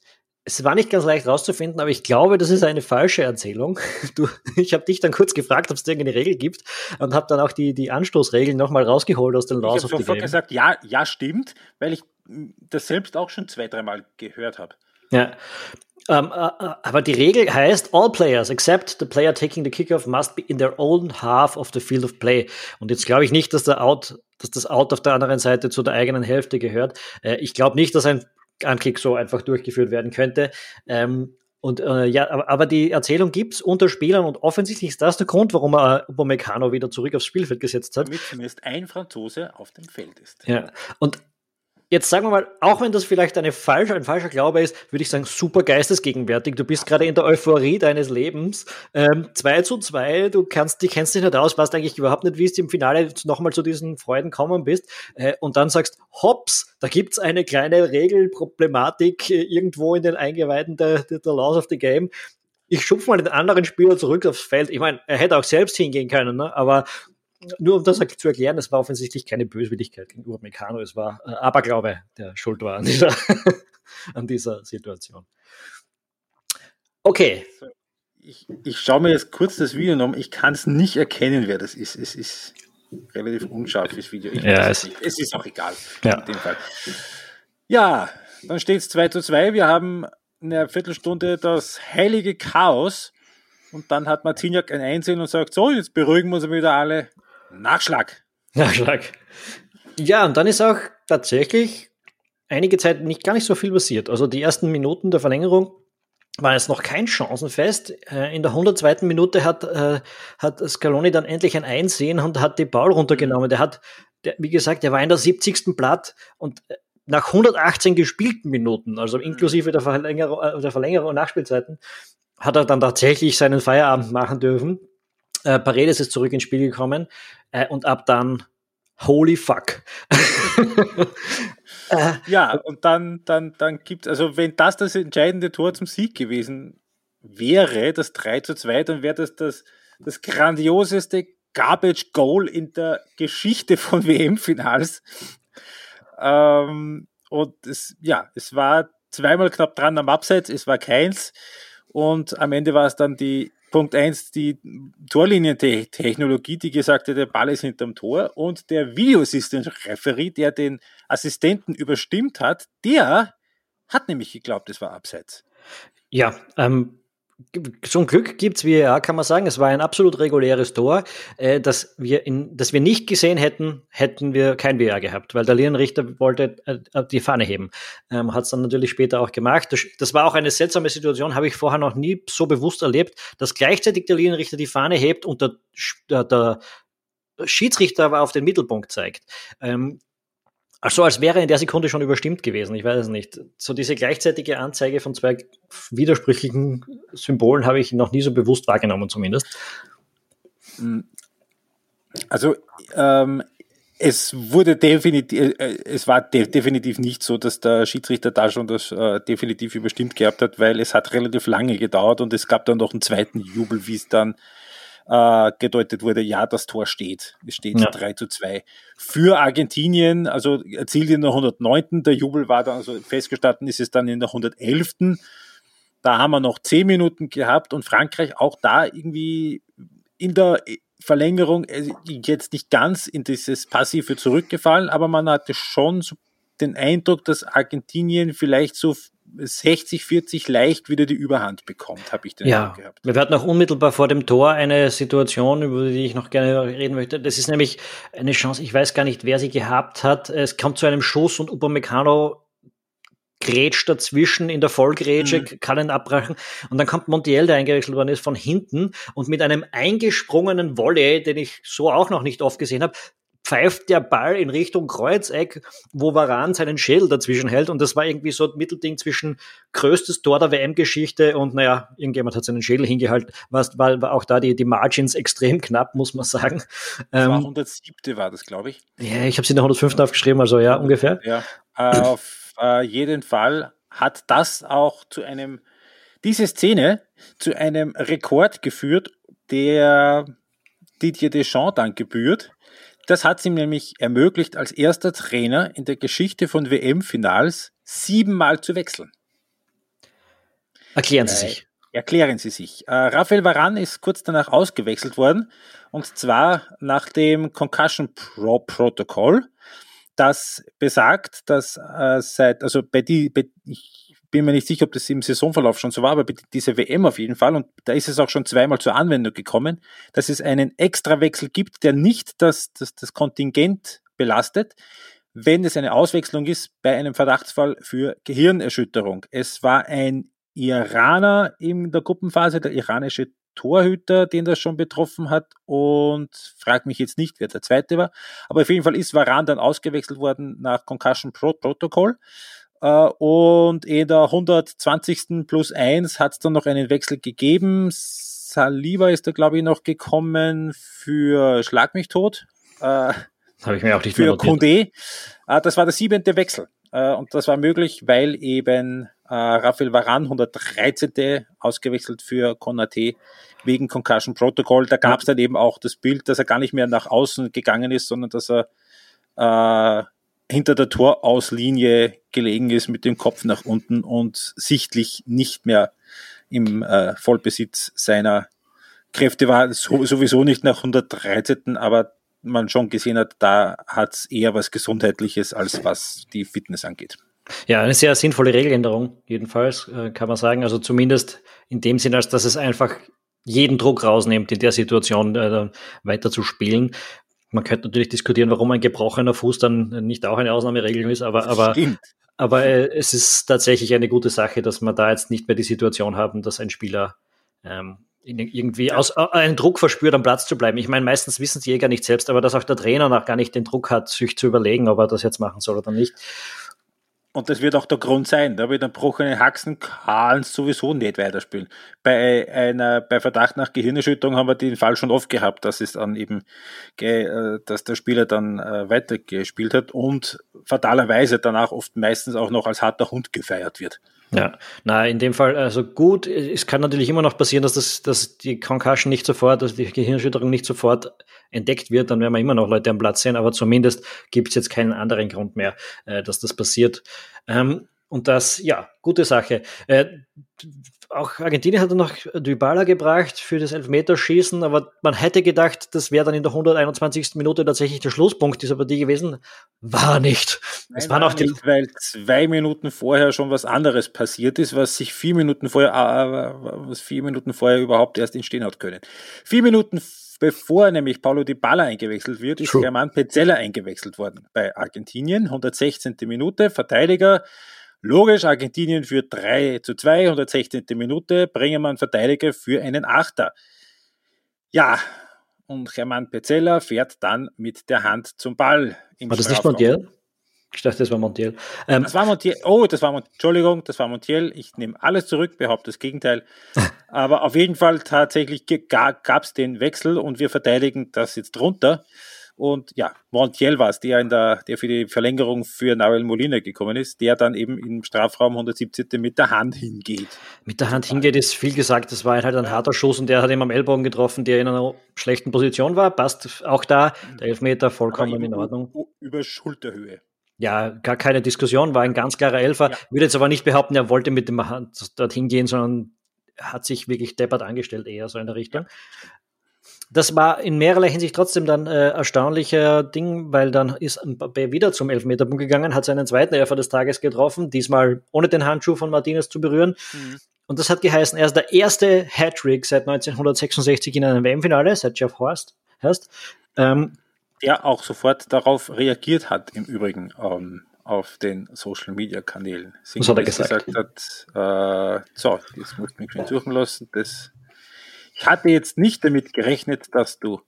es war nicht ganz leicht rauszufinden, aber ich glaube, das ist eine falsche Erzählung. Du, ich habe dich dann kurz gefragt, ob es irgendeine Regel gibt und habe dann auch die, die Anstoßregeln nochmal rausgeholt aus den Laws of the Game. Ich habe gesagt, ja, ja, stimmt, weil ich das selbst auch schon zwei, dreimal gehört habe. Ja. Um, uh, aber die Regel heißt, all players except the player taking the kickoff must be in their own half of the field of play. Und jetzt glaube ich nicht, dass der Out, dass das Out auf der anderen Seite zu der eigenen Hälfte gehört. Äh, ich glaube nicht, dass ein Anklick so einfach durchgeführt werden könnte. Ähm, und äh, ja, aber, aber die Erzählung gibt's unter Spielern und offensichtlich ist das der Grund, warum er Upamecano wieder zurück aufs Spielfeld gesetzt hat. Damit zumindest ein Franzose auf dem Feld ist. Ja, und Jetzt sagen wir mal, auch wenn das vielleicht eine falsche, ein falscher Glaube ist, würde ich sagen, super geistesgegenwärtig. Du bist gerade in der Euphorie deines Lebens. Ähm, 2 zu 2, du kannst, die kennst dich nicht aus, weißt eigentlich überhaupt nicht, wie es im Finale nochmal zu diesen Freuden kommen bist. Äh, und dann sagst, hops, da gibt's eine kleine Regelproblematik äh, irgendwo in den Eingeweiden der, der, der Laws of the Game ich schupf mal den anderen Spieler zurück aufs Feld. Ich meine, er hätte auch selbst hingehen können, ne? aber nur um das zu erklären, es war offensichtlich keine Böswilligkeit gegenüber Meccano, es war äh, Aberglaube, der schuld war an dieser, an dieser Situation. Okay. Ich, ich schaue mir jetzt kurz das Video an, ich kann es nicht erkennen, wer das ist. Es ist relativ unscharf, das Video. Ich ja, es, es, ist auch egal. Ja, ja dann steht es 2 zu 2. Wir haben in einer Viertelstunde das heilige Chaos. Und dann hat Martiniak ein Einsehen und sagt, so, jetzt beruhigen wir uns wieder alle. Nachschlag. Nachschlag. Ja, und dann ist auch tatsächlich einige Zeit nicht gar nicht so viel passiert. Also die ersten Minuten der Verlängerung war es noch kein Chancenfest. Äh, in der 102. Minute hat, äh, hat Scaloni dann endlich ein Einsehen und hat die Ball runtergenommen. Der hat, der, wie gesagt, der war in der 70. Blatt und äh, nach 118 gespielten Minuten, also inklusive der Verlängerung, der Verlängerung und Nachspielzeiten, hat er dann tatsächlich seinen Feierabend machen dürfen. Äh, Paredes ist zurück ins Spiel gekommen äh, und ab dann holy fuck. äh, ja, und dann, dann, dann gibt also wenn das das entscheidende Tor zum Sieg gewesen wäre, das 3 zu 2, dann wäre das, das das grandioseste Garbage Goal in der Geschichte von WM-Finals. Ähm, und es, ja, es war zweimal knapp dran am Abseits, es war keins. Und am Ende war es dann die Punkt eins die Torlinientechnologie, die gesagt hat, der Ball ist hinterm Tor und der Videoassistent-Referee, der den Assistenten überstimmt hat, der hat nämlich geglaubt, es war abseits. Ja, ähm, zum Glück gibt's VAR, kann man sagen. Es war ein absolut reguläres Tor, äh, das wir in, das wir nicht gesehen hätten, hätten wir kein VAR gehabt, weil der Linienrichter wollte äh, die Fahne heben. Ähm, Hat es dann natürlich später auch gemacht. Das, das war auch eine seltsame Situation, habe ich vorher noch nie so bewusst erlebt, dass gleichzeitig der Linienrichter die Fahne hebt und der, der, der Schiedsrichter aber auf den Mittelpunkt zeigt. Ähm, also als wäre in der Sekunde schon überstimmt gewesen, ich weiß es nicht. So diese gleichzeitige Anzeige von zwei widersprüchlichen Symbolen habe ich noch nie so bewusst wahrgenommen zumindest. Also ähm, es wurde definitiv, äh, es war de definitiv nicht so, dass der Schiedsrichter da schon das äh, definitiv überstimmt gehabt hat, weil es hat relativ lange gedauert und es gab dann noch einen zweiten Jubel, wie es dann äh, gedeutet wurde, ja, das Tor steht. Es steht ja. 3 zu 2. Für Argentinien, also erzielt in der 109. Der Jubel war dann, also festgestanden ist es dann in der 111. Da haben wir noch 10 Minuten gehabt und Frankreich auch da irgendwie in der Verlängerung äh, jetzt nicht ganz in dieses Passive zurückgefallen, aber man hatte schon den Eindruck, dass Argentinien vielleicht so 60, 40 leicht wieder die Überhand bekommt, habe ich den ja. gehabt. Wir hatten auch unmittelbar vor dem Tor eine Situation, über die ich noch gerne reden möchte. Das ist nämlich eine Chance, ich weiß gar nicht, wer sie gehabt hat. Es kommt zu einem Schuss und Upamecano grätscht dazwischen in der Vollgrätsche, mhm. kann ihn abbrechen. Und dann kommt Montiel, der eingewechselt worden ist, von hinten und mit einem eingesprungenen Volley, den ich so auch noch nicht oft gesehen habe, pfeift der Ball in Richtung Kreuzeck, wo Varan seinen Schädel dazwischen hält. Und das war irgendwie so ein Mittelding zwischen größtes Tor der WM-Geschichte und naja, irgendjemand hat seinen Schädel hingehalten. Was war, war auch da die, die Margins extrem knapp, muss man sagen. Das war 107. Ähm, war das, glaube ich. Ja, ich habe sie in der 105. aufgeschrieben, also ja, ungefähr. Ja, auf äh, jeden Fall hat das auch zu einem, diese Szene zu einem Rekord geführt, der Didier Deschamps dann gebührt das hat es ihm nämlich ermöglicht, als erster Trainer in der Geschichte von WM-Finals siebenmal zu wechseln. Erklären Sie äh, sich. Erklären Sie sich. Äh, Raphael Varan ist kurz danach ausgewechselt worden und zwar nach dem Concussion Pro Protocol, das besagt, dass äh, seit, also bei die, bei, ich bin mir nicht sicher, ob das im Saisonverlauf schon so war, aber diese WM auf jeden Fall, und da ist es auch schon zweimal zur Anwendung gekommen, dass es einen Extrawechsel gibt, der nicht das, das, das Kontingent belastet, wenn es eine Auswechslung ist bei einem Verdachtsfall für Gehirnerschütterung. Es war ein Iraner in der Gruppenphase, der iranische Torhüter, den das schon betroffen hat und frag mich jetzt nicht, wer der zweite war. Aber auf jeden Fall ist Varan dann ausgewechselt worden nach Concussion Protocol. Äh, und in der 120. plus 1 hat es dann noch einen Wechsel gegeben. Saliba ist da, glaube ich, noch gekommen für Schlag mich tot. Äh, Habe ich mir auch nicht Für Condé. Äh, das war der siebente Wechsel. Und das war möglich, weil eben Raphael Varan 113. ausgewechselt für Konate wegen Concussion Protocol. Da gab es dann eben auch das Bild, dass er gar nicht mehr nach außen gegangen ist, sondern dass er hinter der Torauslinie gelegen ist mit dem Kopf nach unten und sichtlich nicht mehr im äh, Vollbesitz seiner Kräfte war, so, sowieso nicht nach 113. aber man schon gesehen hat, da hat es eher was Gesundheitliches, als was die Fitness angeht. Ja, eine sehr sinnvolle Regeländerung, jedenfalls, äh, kann man sagen. Also zumindest in dem Sinn, als dass es einfach jeden Druck rausnimmt, in der Situation äh, weiter zu spielen. Man könnte natürlich diskutieren, warum ein gebrochener Fuß dann nicht auch eine Ausnahmeregelung ist, aber, aber, aber äh, es ist tatsächlich eine gute Sache, dass wir da jetzt nicht mehr die Situation haben, dass ein Spieler ähm, irgendwie aus, äh, einen Druck verspürt, am Platz zu bleiben. Ich meine, meistens wissen sie eh gar nicht selbst, aber dass auch der Trainer noch gar nicht den Druck hat, sich zu überlegen, ob er das jetzt machen soll oder nicht. Und das wird auch der Grund sein. Da wird ein gebrochene Haxen kann sowieso nicht weiterspielen. Bei einer, bei Verdacht nach Gehirnerschütterung haben wir den Fall schon oft gehabt, dass es dann eben, äh, dass der Spieler dann äh, weitergespielt hat und fatalerweise danach oft meistens auch noch als harter Hund gefeiert wird. Ja, na, in dem Fall, also gut, es kann natürlich immer noch passieren, dass das, dass die Concussion nicht sofort, dass die Gehirnerschütterung nicht sofort entdeckt wird, dann werden wir immer noch Leute am Platz sehen, aber zumindest gibt es jetzt keinen anderen Grund mehr, äh, dass das passiert. Ähm, und das, ja, gute Sache. Äh, auch Argentinien hat noch Dybala gebracht für das Elfmeterschießen, aber man hätte gedacht, das wäre dann in der 121. Minute tatsächlich der Schlusspunkt dieser Partie gewesen. War nicht. Es war noch nicht, weil zwei Minuten vorher schon was anderes passiert ist, was sich vier Minuten vorher, äh, was vier Minuten vorher überhaupt erst entstehen hat können. Vier Minuten bevor nämlich Paulo Dybala eingewechselt wird, ist German Pezzella eingewechselt worden bei Argentinien. 116. Minute, Verteidiger Logisch, Argentinien führt 3 zu 2, 116. Minute, einen Verteidiger für einen Achter. Ja, und Hermann Pezzella fährt dann mit der Hand zum Ball. War das nicht Montiel? Ich dachte, das war Montiel. Ähm, das war Montiel. Oh, das war Montiel. Entschuldigung, das war Montiel. Ich nehme alles zurück, behaupte das Gegenteil. Aber auf jeden Fall tatsächlich gab es den Wechsel und wir verteidigen das jetzt drunter. Und ja, Montiel war es, der, in der, der für die Verlängerung für Nahuel Molina gekommen ist, der dann eben im Strafraum 117. mit der Hand hingeht. Mit der Hand hingeht ist viel gesagt, das war halt ein harter Schuss und der hat ihm am Ellbogen getroffen, der in einer schlechten Position war. Passt auch da, der Elfmeter vollkommen in Ordnung. Über Schulterhöhe. Ja, gar keine Diskussion, war ein ganz klarer Elfer. Ja. Würde jetzt aber nicht behaupten, er wollte mit dem Hand dorthin gehen, sondern hat sich wirklich deppert angestellt, eher so in der Richtung. Das war in mehrerlei Hinsicht trotzdem dann äh, erstaunlicher Ding, weil dann ist Mbappé wieder zum Elfmeterpunkt gegangen, hat seinen zweiten Elfer des Tages getroffen, diesmal ohne den Handschuh von Martinez zu berühren. Mhm. Und das hat geheißen, er ist der erste Hattrick seit 1966 in einem WM-Finale, seit Jeff Horst heißt. Ähm, der auch sofort darauf reagiert hat, im Übrigen. Ähm, auf den Social Media Kanälen. Was hat er gesagt? gesagt hat, äh, so, das musst du mich schön suchen lassen. Das, ich hatte jetzt nicht damit gerechnet, dass du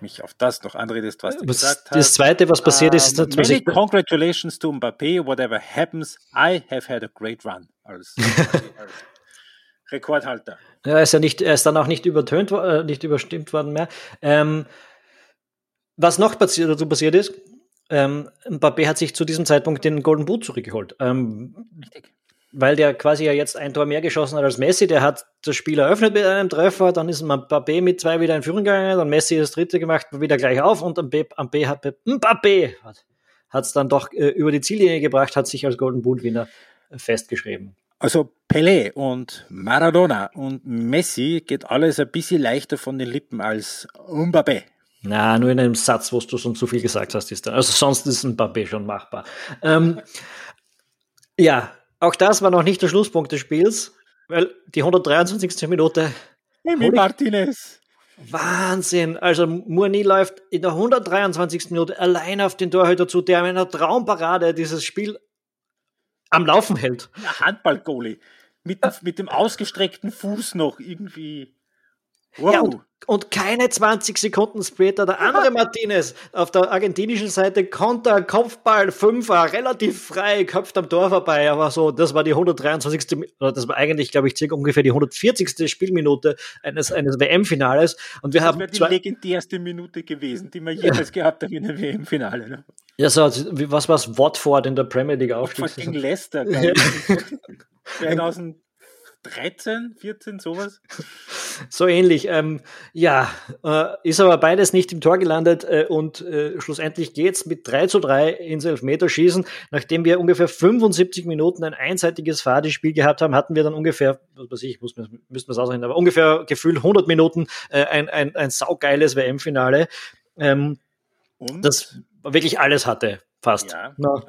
mich auf das noch anredest, was du was, gesagt hast. Das zweite, was passiert um, ist, ähm, many ich, congratulations to Mbappé, whatever happens, I have had a great run als, als Rekordhalter. Ja, ist ja nicht, er ist dann auch nicht übertönt, äh, nicht überstimmt worden mehr. Ähm, was noch passiert, dazu passiert ist, ähm, Mbappé hat sich zu diesem Zeitpunkt den Golden Boot zurückgeholt. Ähm, Richtig. Weil der quasi ja jetzt ein Tor mehr geschossen hat als Messi. Der hat das Spiel eröffnet mit einem Treffer, dann ist Mbappé mit zwei wieder in Führung gegangen, dann Messi das dritte gemacht, wieder gleich auf und Mbappé, hat Mbappé hat es dann doch äh, über die Ziellinie gebracht, hat sich als Golden Boot Winner festgeschrieben. Also Pelé und Maradona und Messi geht alles ein bisschen leichter von den Lippen als Mbappé. Na, nur in einem Satz, wo du schon zu viel gesagt hast, ist da. Also sonst ist ein Mbappé schon machbar. Ähm, ja, auch das war noch nicht der Schlusspunkt des Spiels, weil die 123. Minute. Emi Martinez. Wahnsinn. Also Mourni läuft in der 123. Minute allein auf den Torhüter zu, der mit einer Traumparade dieses Spiel am Laufen hält. Handball-Goalie. Mit, mit dem ausgestreckten Fuß noch irgendwie. Wow. Ja, und, und, keine 20 Sekunden später der andere Martinez auf der argentinischen Seite Konter, Kopfball, Fünfer, relativ frei, köpft am Tor vorbei, aber so, das war die 123. Oder das war eigentlich, glaube ich, circa ungefähr die 140. Spielminute eines, eines WM-Finales. Und wir das haben. Das wäre die legendärste Minute gewesen, die wir jemals gehabt haben in einem WM-Finale. Ne? Ja, so, was war es? Watford in der Premier League Aufstieg? Gegen Leicester, 2000 13, 14, sowas? So ähnlich. Ähm, ja, äh, ist aber beides nicht im Tor gelandet äh, und äh, schlussendlich geht's mit 3 zu 3 ins Elfmeterschießen. Nachdem wir ungefähr 75 Minuten ein einseitiges Fahrdispiel gehabt haben, hatten wir dann ungefähr, was weiß ich, muss, müssen wir es ausrechnen, aber ungefähr gefühlt 100 Minuten äh, ein, ein, ein saugeiles WM-Finale. Ähm, und? Das wirklich alles hatte. Fast. Ja. No.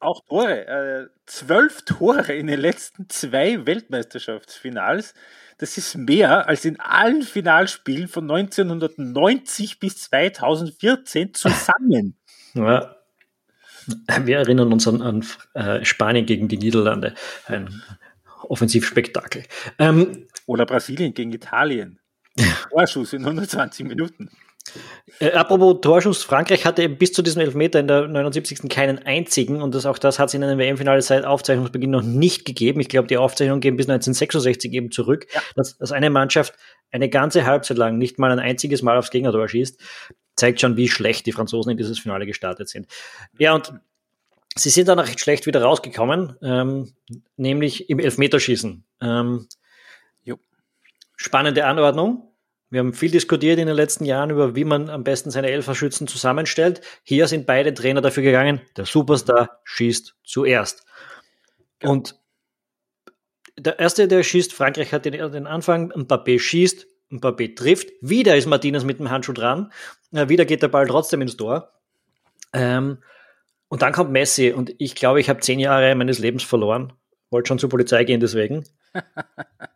Auch Tore. Äh, zwölf Tore in den letzten zwei Weltmeisterschaftsfinals. Das ist mehr als in allen Finalspielen von 1990 bis 2014 zusammen. Ja. Wir erinnern uns an, an äh, Spanien gegen die Niederlande. Ein Offensivspektakel. Ähm, Oder Brasilien gegen Italien. Vorschuss in 120 Minuten. Äh, apropos Torschuss, Frankreich hatte bis zu diesem Elfmeter in der 79. keinen einzigen und das, auch das hat es in einem WM-Finale seit Aufzeichnungsbeginn noch nicht gegeben. Ich glaube, die Aufzeichnungen gehen bis 1966 eben zurück, ja. dass, dass eine Mannschaft eine ganze Halbzeit lang nicht mal ein einziges Mal aufs Gegnertor schießt, zeigt schon, wie schlecht die Franzosen in dieses Finale gestartet sind. Ja, und sie sind dann auch recht schlecht wieder rausgekommen, ähm, nämlich im Elfmeterschießen. Ähm, spannende Anordnung. Wir haben viel diskutiert in den letzten Jahren über, wie man am besten seine Elferschützen zusammenstellt. Hier sind beide Trainer dafür gegangen, der Superstar schießt zuerst. Ja. Und der erste, der schießt, Frankreich hat den, den Anfang, Mbappé schießt, Mbappé trifft, wieder ist Martinez mit dem Handschuh dran, wieder geht der Ball trotzdem ins Tor. Ähm, und dann kommt Messi und ich glaube, ich habe zehn Jahre meines Lebens verloren. Wollte schon zur Polizei gehen deswegen.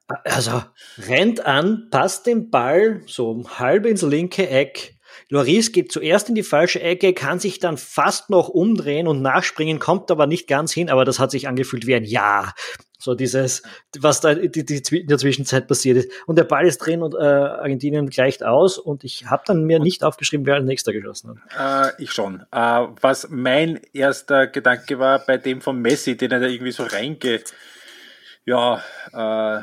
also rennt an, passt den Ball so halb ins linke Eck. Loris geht zuerst in die falsche Ecke, kann sich dann fast noch umdrehen und nachspringen, kommt aber nicht ganz hin, aber das hat sich angefühlt wie ein Ja. So dieses, was da in der Zwischenzeit passiert ist. Und der Ball ist drin und äh, Argentinien gleicht aus und ich habe dann mir nicht aufgeschrieben, wer als nächster geschossen hat. Äh, ich schon. Äh, was mein erster Gedanke war bei dem von Messi, den er da irgendwie so reinge ja, äh,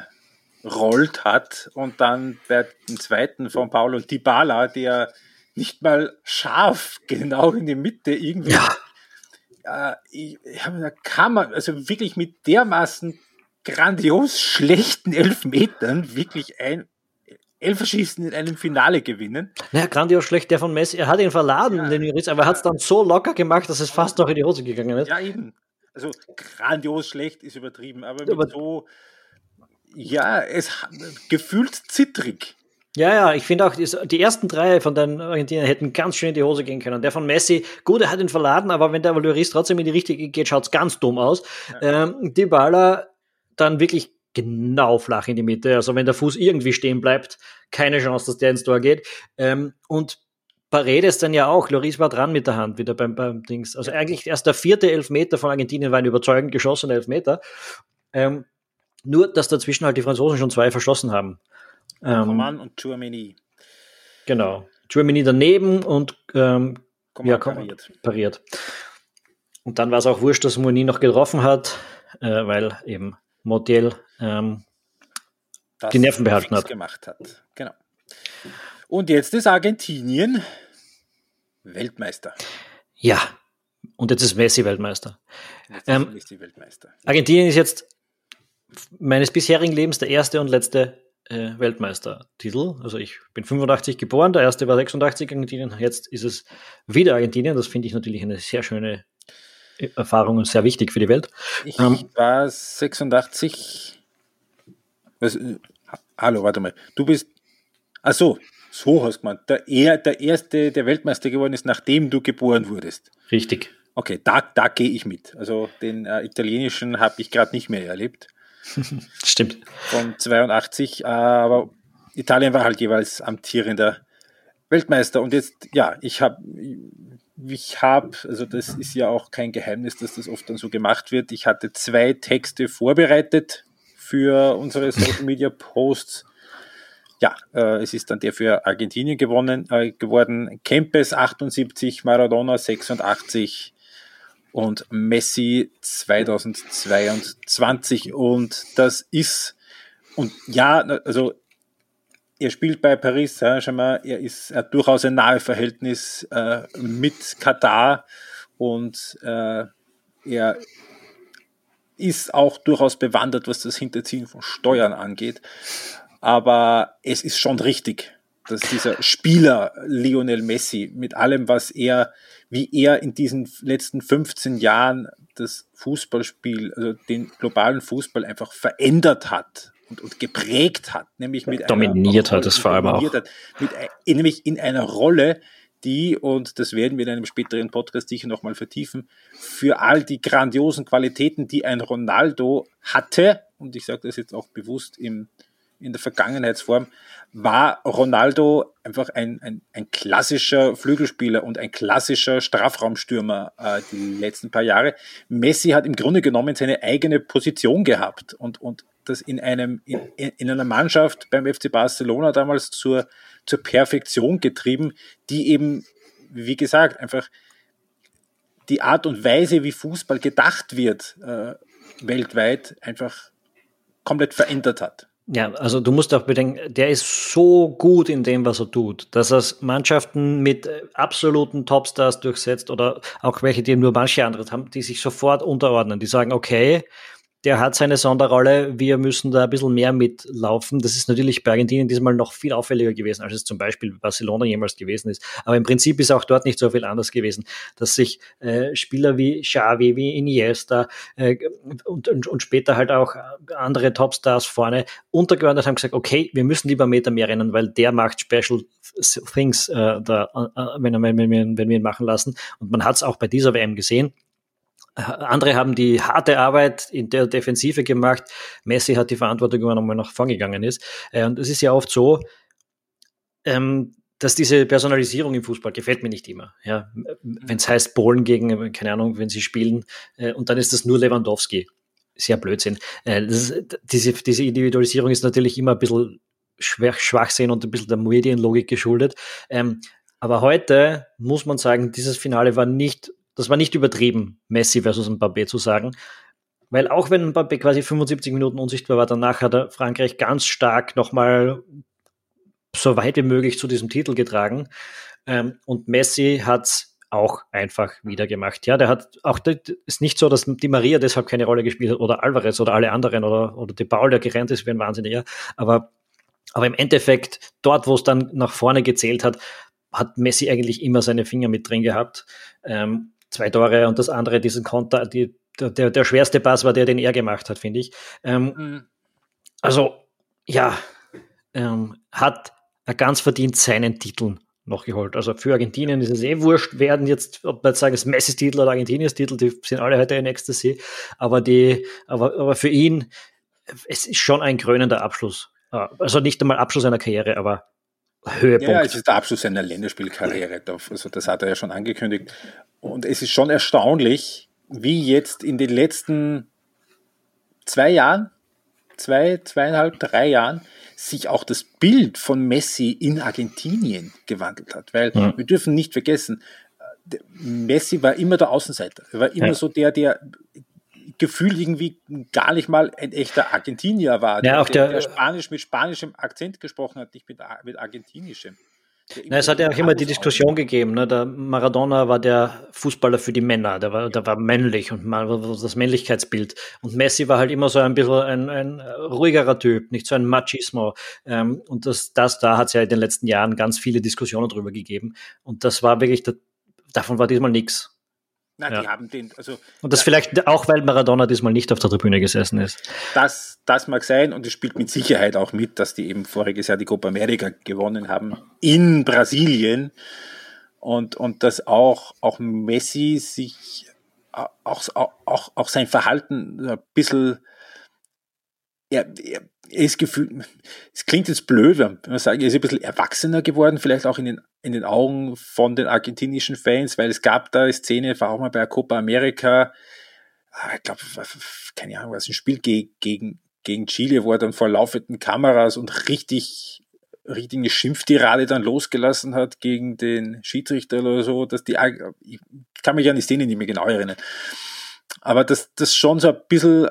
rollt hat und dann bei dem zweiten von Paulo Dybala, der nicht mal scharf genau in die Mitte irgendwie. Ja. Äh, ich, da kann man, also wirklich mit dermaßen grandios schlechten Elfmetern wirklich ein Elferschießen in einem Finale gewinnen. Naja, grandios schlecht, der von Messi, er hat ihn verladen, ja, den Juris, aber er hat es dann so locker gemacht, dass es fast noch in die Hose gegangen ist. Ja, eben. Also grandios schlecht ist übertrieben, aber, aber so, ja, es gefühlt zittrig. Ja, ja, ich finde auch, die ersten drei von den Argentinern hätten ganz schön in die Hose gehen können. Der von Messi, gut, er hat ihn verladen, aber wenn der Lloris trotzdem in die richtige geht, schaut es ganz dumm aus. Ja. Ähm, die Baller dann wirklich genau flach in die Mitte. Also wenn der Fuß irgendwie stehen bleibt, keine Chance, dass der ins Tor geht. Ähm, und Paredes dann ja auch. Loris war dran mit der Hand wieder beim, beim Dings. Also eigentlich erst der vierte Elfmeter von Argentinien war ein überzeugend geschossener Elfmeter. Ähm, nur, dass dazwischen halt die Franzosen schon zwei verschossen haben. Ähm, Coman und Chouameni. Genau. Chouameni daneben und ähm, ja, pariert. pariert. Und dann war es auch wurscht, dass Moni noch getroffen hat, äh, weil eben Montiel ähm, die Nerven behalten hat. gemacht hat. Genau. Und jetzt ist Argentinien Weltmeister. Ja, und jetzt ist Messi Weltmeister. Jetzt ähm, ist Weltmeister. Argentinien ist jetzt meines bisherigen Lebens der erste und letzte äh, Weltmeistertitel. Also ich bin 85 geboren, der erste war 86 Argentinien, jetzt ist es wieder Argentinien. Das finde ich natürlich eine sehr schöne Erfahrung und sehr wichtig für die Welt. Ich ähm, war 86. Was, hallo, warte mal. Du bist. Ach so, so hast du gemeint. Der, er, der erste, der Weltmeister geworden ist, nachdem du geboren wurdest. Richtig. Okay, da, da gehe ich mit. Also den äh, italienischen habe ich gerade nicht mehr erlebt. Stimmt. Von 82, aber Italien war halt jeweils amtierender Weltmeister. Und jetzt, ja, ich habe ich habe, also das ist ja auch kein Geheimnis, dass das oft dann so gemacht wird. Ich hatte zwei Texte vorbereitet für unsere Social Media Posts. Ja, äh, es ist dann der für Argentinien gewonnen, äh, geworden. Kempes 78, Maradona 86 und Messi 2022. Und das ist, und ja, also er spielt bei Paris Saint-Germain, er ist er durchaus ein nahe Verhältnis äh, mit Katar und äh, er ist auch durchaus bewandert, was das Hinterziehen von Steuern angeht. Aber es ist schon richtig, dass dieser Spieler Lionel Messi mit allem, was er, wie er in diesen letzten 15 Jahren das Fußballspiel, also den globalen Fußball einfach verändert hat und, und geprägt hat, nämlich mit dominiert einer, hat es vor allem auch, hat, mit, nämlich in einer Rolle, die, und das werden wir in einem späteren Podcast sicher nochmal vertiefen, für all die grandiosen Qualitäten, die ein Ronaldo hatte, und ich sage das jetzt auch bewusst im, in der Vergangenheitsform, war Ronaldo einfach ein, ein, ein klassischer Flügelspieler und ein klassischer Strafraumstürmer äh, die letzten paar Jahre. Messi hat im Grunde genommen seine eigene Position gehabt und, und das in einem, in, in einer Mannschaft beim FC Barcelona damals zur, zur Perfektion getrieben, die eben, wie gesagt, einfach die Art und Weise, wie Fußball gedacht wird, äh, weltweit einfach komplett verändert hat. Ja, also du musst auch bedenken, der ist so gut in dem, was er tut, dass er Mannschaften mit absoluten Topstars durchsetzt oder auch welche, die nur manche andere haben, die sich sofort unterordnen, die sagen, okay, der hat seine Sonderrolle, wir müssen da ein bisschen mehr mitlaufen. Das ist natürlich bei Argentinien diesmal noch viel auffälliger gewesen, als es zum Beispiel Barcelona jemals gewesen ist. Aber im Prinzip ist auch dort nicht so viel anders gewesen, dass sich äh, Spieler wie Xavi, wie Iniesta äh, und, und, und später halt auch andere Topstars vorne untergeordnet haben, gesagt, okay, wir müssen lieber Meter mehr rennen, weil der macht Special Things, äh, da, äh, wenn, wenn, wenn, wenn wir ihn machen lassen. Und man hat es auch bei dieser WM gesehen andere haben die harte Arbeit in der Defensive gemacht. Messi hat die Verantwortung übernommen, wenn er nach vorne gegangen ist. Äh, und es ist ja oft so, ähm, dass diese Personalisierung im Fußball gefällt mir nicht immer. Ja, wenn es heißt Polen gegen, keine Ahnung, wenn sie spielen, äh, und dann ist das nur Lewandowski. Sehr Blödsinn. Äh, ist, diese, diese Individualisierung ist natürlich immer ein bisschen schwach, Schwachsinn und ein bisschen der Medienlogik geschuldet. Ähm, aber heute muss man sagen, dieses Finale war nicht das war nicht übertrieben, Messi versus Mbappé zu sagen. Weil auch wenn Mbappé quasi 75 Minuten unsichtbar war, danach hat er Frankreich ganz stark nochmal so weit wie möglich zu diesem Titel getragen. Ähm, und Messi hat's auch einfach wieder gemacht. Ja, der hat auch, ist nicht so, dass die Maria deshalb keine Rolle gespielt hat oder Alvarez oder alle anderen oder, oder die Paul, der gerannt ist wie ein Wahnsinniger. Aber, aber im Endeffekt, dort, wo es dann nach vorne gezählt hat, hat Messi eigentlich immer seine Finger mit drin gehabt. Ähm, zwei Tore und das andere, diesen Konter, die, der, der schwerste Pass war der, den er gemacht hat, finde ich. Ähm, mhm. Also, ja, ähm, hat er ganz verdient seinen Titel noch geholt. Also für Argentinien ist es eh wurscht, werden jetzt, ob man jetzt sagen, es Messis Titel oder Argentiniens Titel, die sind alle heute in Ecstasy, aber die, aber, aber für ihn, es ist schon ein krönender Abschluss. Ah, also nicht einmal Abschluss einer Karriere, aber Höhepunkt. Ja, es ist der Abschluss seiner Länderspielkarriere. Also das hat er ja schon angekündigt. Und es ist schon erstaunlich, wie jetzt in den letzten zwei Jahren, zwei, zweieinhalb, drei Jahren, sich auch das Bild von Messi in Argentinien gewandelt hat. Weil ja. wir dürfen nicht vergessen, Messi war immer der Außenseiter. Er war immer ja. so der, der gefühlt irgendwie gar nicht mal ein echter Argentinier war, ja, der, auch der, der, Spanisch mit spanischem Akzent gesprochen hat, nicht mit, mit argentinischem. Na, es hat ja auch immer die Diskussion gegeben. Ne? Der Maradona war der Fußballer für die Männer, der war, der war männlich und das Männlichkeitsbild. Und Messi war halt immer so ein bisschen ein, ein ruhigerer Typ, nicht so ein Machismo. Ähm, und das, das da hat es ja in den letzten Jahren ganz viele Diskussionen drüber gegeben. Und das war wirklich, davon war diesmal nichts. Nein, ja. die haben den, also. Und das vielleicht auch, weil Maradona diesmal nicht auf der Tribüne gesessen ist. Das, das mag sein und es spielt mit Sicherheit auch mit, dass die eben voriges Jahr die Copa America gewonnen haben in Brasilien und, und dass auch, auch Messi sich auch, auch, auch sein Verhalten ein bisschen, er, er, ist gefühlt, es klingt jetzt blöd, wenn man sagt, er ist ein bisschen erwachsener geworden, vielleicht auch in den, in den Augen von den argentinischen Fans, weil es gab da eine Szene, war auch mal bei Copa America, ah, ich glaube, keine Ahnung, was ein Spiel gegen, gegen Chile, wo er dann vor laufenden Kameras und richtig, richtig eine Schimpftirade dann losgelassen hat gegen den Schiedsrichter oder so, dass die, ich kann mich an die Szene nicht mehr genau erinnern. Aber dass das schon so ein bisschen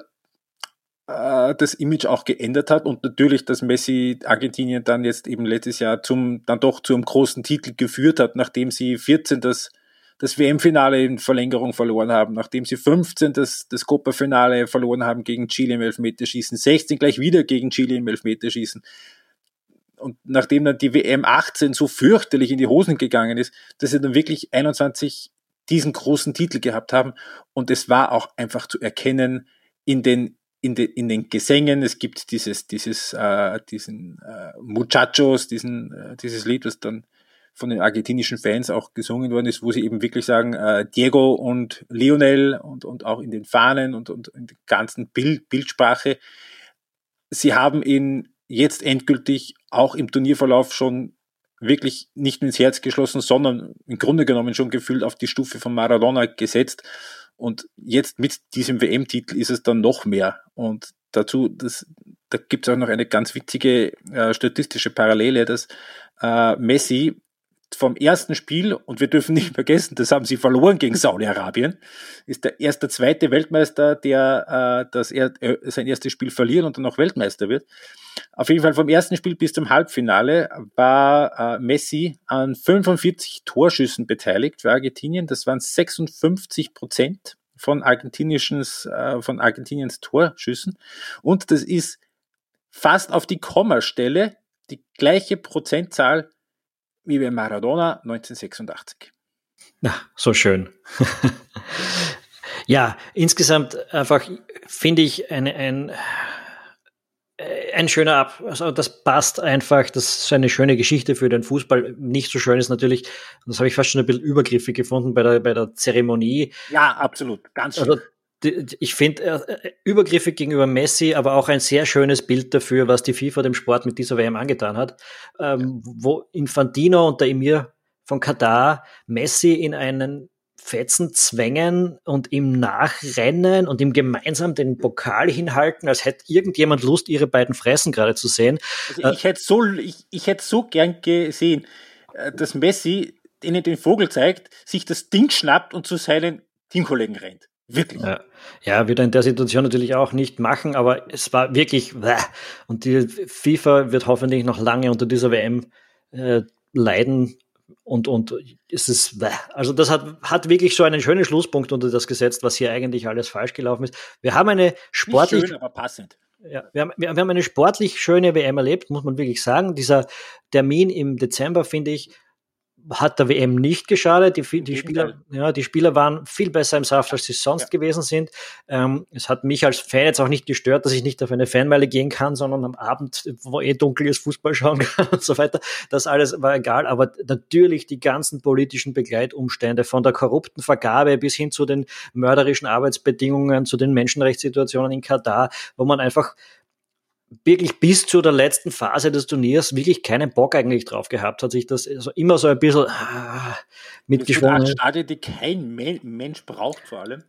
äh, das Image auch geändert hat und natürlich, dass Messi Argentinien dann jetzt eben letztes Jahr zum, dann doch zum großen Titel geführt hat, nachdem sie 14 das, das WM-Finale in Verlängerung verloren haben, nachdem sie 15 das, das Copa-Finale verloren haben gegen Chile im Elfmeterschießen, 16 gleich wieder gegen Chile im Elfmeterschießen. Und nachdem dann die WM 18 so fürchterlich in die Hosen gegangen ist, dass sie dann wirklich 21 diesen großen Titel gehabt haben. Und es war auch einfach zu erkennen in den in, de, in den Gesängen, es gibt dieses, dieses, äh, diesen äh, Muchachos, diesen, äh, dieses Lied, was dann von den argentinischen Fans auch gesungen worden ist, wo sie eben wirklich sagen, äh, Diego und Lionel und, und auch in den Fahnen und, und in der ganzen Bild, Bildsprache, sie haben ihn jetzt endgültig auch im Turnierverlauf schon wirklich nicht ins Herz geschlossen, sondern im Grunde genommen schon gefühlt auf die Stufe von Maradona gesetzt. Und jetzt mit diesem WM-Titel ist es dann noch mehr. Und dazu, das, da gibt es auch noch eine ganz witzige äh, statistische Parallele, dass äh, Messi vom ersten Spiel, und wir dürfen nicht vergessen, das haben sie verloren gegen Saudi-Arabien, ist der erste, zweite Weltmeister, der äh, das er, äh, sein erstes Spiel verliert und dann auch Weltmeister wird. Auf jeden Fall vom ersten Spiel bis zum Halbfinale war äh, Messi an 45 Torschüssen beteiligt für Argentinien. Das waren 56 Prozent von, argentinischen, äh, von Argentiniens Torschüssen. Und das ist fast auf die Kommastelle die gleiche Prozentzahl wie bei Maradona 1986. Na, so schön. ja, insgesamt einfach finde ich eine, ein, ein schöner Ab. Also das passt einfach. Das ist eine schöne Geschichte für den Fußball. Nicht so schön ist natürlich, das habe ich fast schon ein bisschen übergriffig gefunden bei der, bei der Zeremonie. Ja, absolut. Ganz schön. Also, ich finde äh, übergriffig gegenüber Messi, aber auch ein sehr schönes Bild dafür, was die FIFA dem Sport mit dieser WM angetan hat, ähm, wo Infantino und der Emir von Katar Messi in einen Fetzen zwängen und ihm nachrennen und ihm gemeinsam den Pokal hinhalten, als hätte irgendjemand Lust, ihre beiden Fressen gerade zu sehen. Also ich hätte so, ich, ich hätte so gern gesehen, äh, dass Messi ihnen den Vogel zeigt, sich das Ding schnappt und zu seinen Teamkollegen rennt. Wirklich. Ja. ja, wird er in der Situation natürlich auch nicht machen, aber es war wirklich, und die FIFA wird hoffentlich noch lange unter dieser WM äh, leiden. Und, und es ist, also das hat, hat wirklich so einen schönen Schlusspunkt unter das gesetzt, was hier eigentlich alles falsch gelaufen ist. Wir haben eine sportlich. Nicht schön, aber passend. Ja, wir haben, wir haben eine sportlich schöne WM erlebt, muss man wirklich sagen. Dieser Termin im Dezember, finde ich, hat der WM nicht geschadet. Die, die Spieler, ja, die Spieler waren viel besser im Saft, als sie sonst ja. gewesen sind. Ähm, es hat mich als Fan jetzt auch nicht gestört, dass ich nicht auf eine Fanmeile gehen kann, sondern am Abend, wo eh dunkel ist, Fußball schauen kann und so weiter. Das alles war egal. Aber natürlich die ganzen politischen Begleitumstände von der korrupten Vergabe bis hin zu den mörderischen Arbeitsbedingungen, zu den Menschenrechtssituationen in Katar, wo man einfach wirklich bis zu der letzten Phase des Turniers wirklich keinen Bock eigentlich drauf gehabt hat, sich das also immer so ein bisschen ah, mitgeschwungen. Stadien, die kein Mensch braucht vor allem.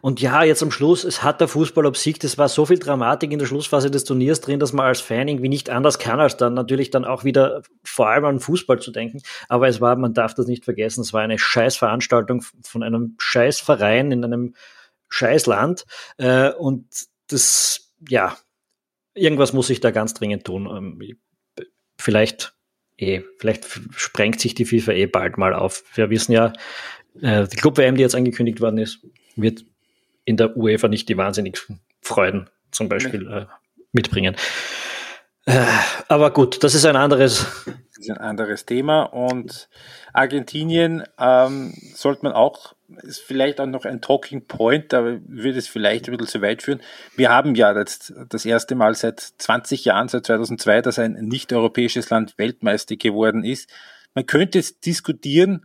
Und ja, jetzt am Schluss, es hat der Fußball obsiegt, es war so viel Dramatik in der Schlussphase des Turniers drin, dass man als Fan irgendwie nicht anders kann, als dann natürlich dann auch wieder vor allem an Fußball zu denken. Aber es war, man darf das nicht vergessen, es war eine Scheißveranstaltung von einem Scheißverein in einem Scheißland. Äh, und das, ja, irgendwas muss ich da ganz dringend tun. Ähm, vielleicht eh, vielleicht sprengt sich die FIFA eh bald mal auf. Wir wissen ja, äh, die Club-WM, die jetzt angekündigt worden ist, wird in der UEFA nicht die wahnsinnig Freuden zum Beispiel äh, mitbringen. Äh, aber gut, das ist ein anderes. Das ist ein anderes Thema und Argentinien ähm, sollte man auch, ist vielleicht auch noch ein Talking Point, da würde es vielleicht ein bisschen zu weit führen. Wir haben ja jetzt das erste Mal seit 20 Jahren, seit 2002, dass ein nicht-europäisches Land Weltmeister geworden ist. Man könnte jetzt diskutieren,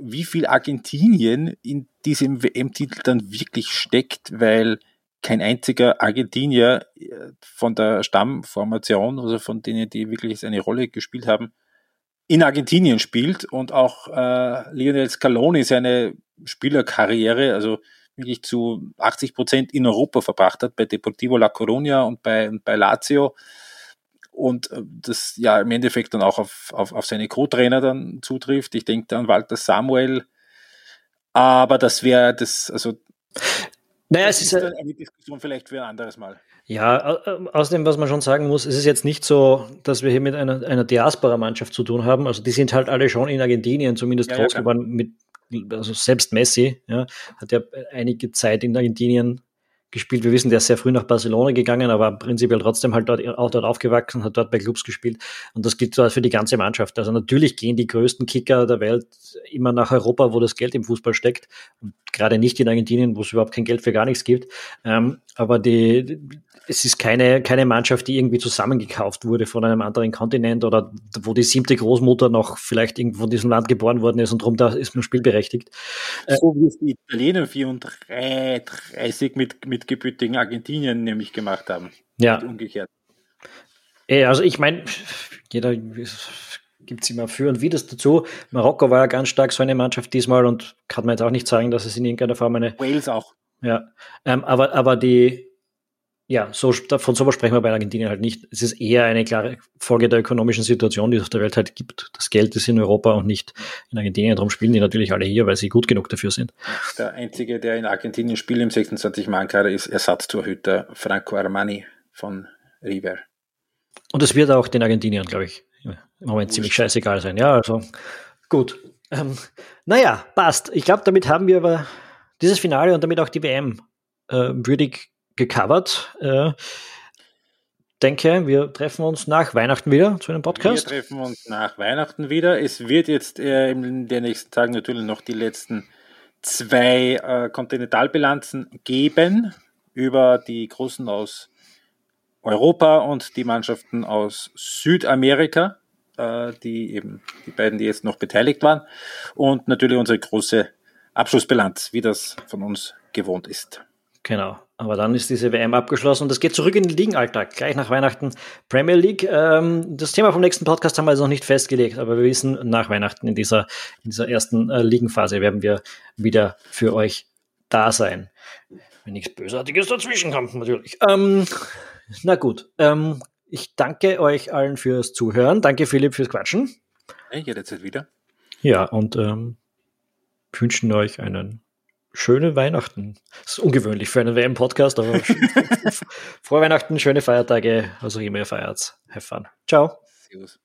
wie viel Argentinien in diesem WM-Titel dann wirklich steckt, weil kein einziger Argentinier äh, von der Stammformation, also von denen, die wirklich eine Rolle gespielt haben, in Argentinien spielt und auch äh, Lionel Scaloni seine Spielerkarriere, also wirklich zu 80 Prozent in Europa verbracht hat, bei Deportivo La Coruña und bei, bei Lazio und äh, das ja im Endeffekt dann auch auf, auf, auf seine Co-Trainer dann zutrifft. Ich denke an Walter Samuel, aber das wäre das, also naja, das es ist, eine Diskussion vielleicht für ein anderes Mal. Ja, außerdem, was man schon sagen muss, es ist jetzt nicht so, dass wir hier mit einer, einer Diaspora-Mannschaft zu tun haben. Also die sind halt alle schon in Argentinien, zumindest ja, groß ja, geworden mit, also selbst Messi, ja, hat ja einige Zeit in Argentinien gespielt. Wir wissen, der ist sehr früh nach Barcelona gegangen, aber prinzipiell trotzdem halt dort, auch dort aufgewachsen, hat dort bei Clubs gespielt. Und das gilt für die ganze Mannschaft. Also natürlich gehen die größten Kicker der Welt immer nach Europa, wo das Geld im Fußball steckt. Und gerade nicht in Argentinien, wo es überhaupt kein Geld für gar nichts gibt. Ähm, aber die, es ist keine, keine Mannschaft, die irgendwie zusammengekauft wurde von einem anderen Kontinent oder wo die siebte Großmutter noch vielleicht irgendwo in diesem Land geboren worden ist und darum da ist man spielberechtigt. So wie es die Italiener 34 mit, mit gebürtigen Argentinien nämlich gemacht haben. Ja. Und umgekehrt. Also ich meine, jeder gibt es immer für und wider dazu. Marokko war ja ganz stark so eine Mannschaft diesmal und kann man jetzt auch nicht sagen, dass es in irgendeiner Form eine. Wales auch. Ja, ähm, aber, aber die, ja, so, von sowas sprechen wir bei Argentinien halt nicht. Es ist eher eine klare Folge der ökonomischen Situation, die es auf der Welt halt gibt. Das Geld ist in Europa und nicht in Argentinien. Darum spielen die natürlich alle hier, weil sie gut genug dafür sind. Der einzige, der in Argentinien spielt im 26 mann kader ist Ersatztorhüter Franco Armani von River. Und es wird auch den Argentiniern, glaube ich, im Moment Wurscht. ziemlich scheißegal sein. Ja, also gut. Ähm, naja, passt. Ich glaube, damit haben wir aber dieses Finale und damit auch die WM äh, würdig gecovert. Äh, denke, wir treffen uns nach Weihnachten wieder zu einem Podcast. Wir treffen uns nach Weihnachten wieder. Es wird jetzt äh, in den nächsten Tagen natürlich noch die letzten zwei äh, Kontinentalbilanzen geben über die Großen aus Europa und die Mannschaften aus Südamerika, äh, die eben die beiden, die jetzt noch beteiligt waren. Und natürlich unsere große Abschlussbilanz, wie das von uns gewohnt ist. Genau. Aber dann ist diese WM abgeschlossen und es geht zurück in den Ligenalltag, gleich nach Weihnachten. Premier League. Ähm, das Thema vom nächsten Podcast haben wir also noch nicht festgelegt, aber wir wissen, nach Weihnachten in dieser, in dieser ersten äh, Ligenphase werden wir wieder für euch da sein. Wenn nichts Bösartiges dazwischen kommt, natürlich. Ähm, na gut. Ähm, ich danke euch allen fürs Zuhören. Danke, Philipp, fürs Quatschen. Hey, jederzeit wieder. Ja, und ähm, wünschen euch einen schöne Weihnachten. Das ist ungewöhnlich für einen WM-Podcast, aber frohe Weihnachten, schöne Feiertage, also immer ihr feiert. Have fun. Ciao. Servus.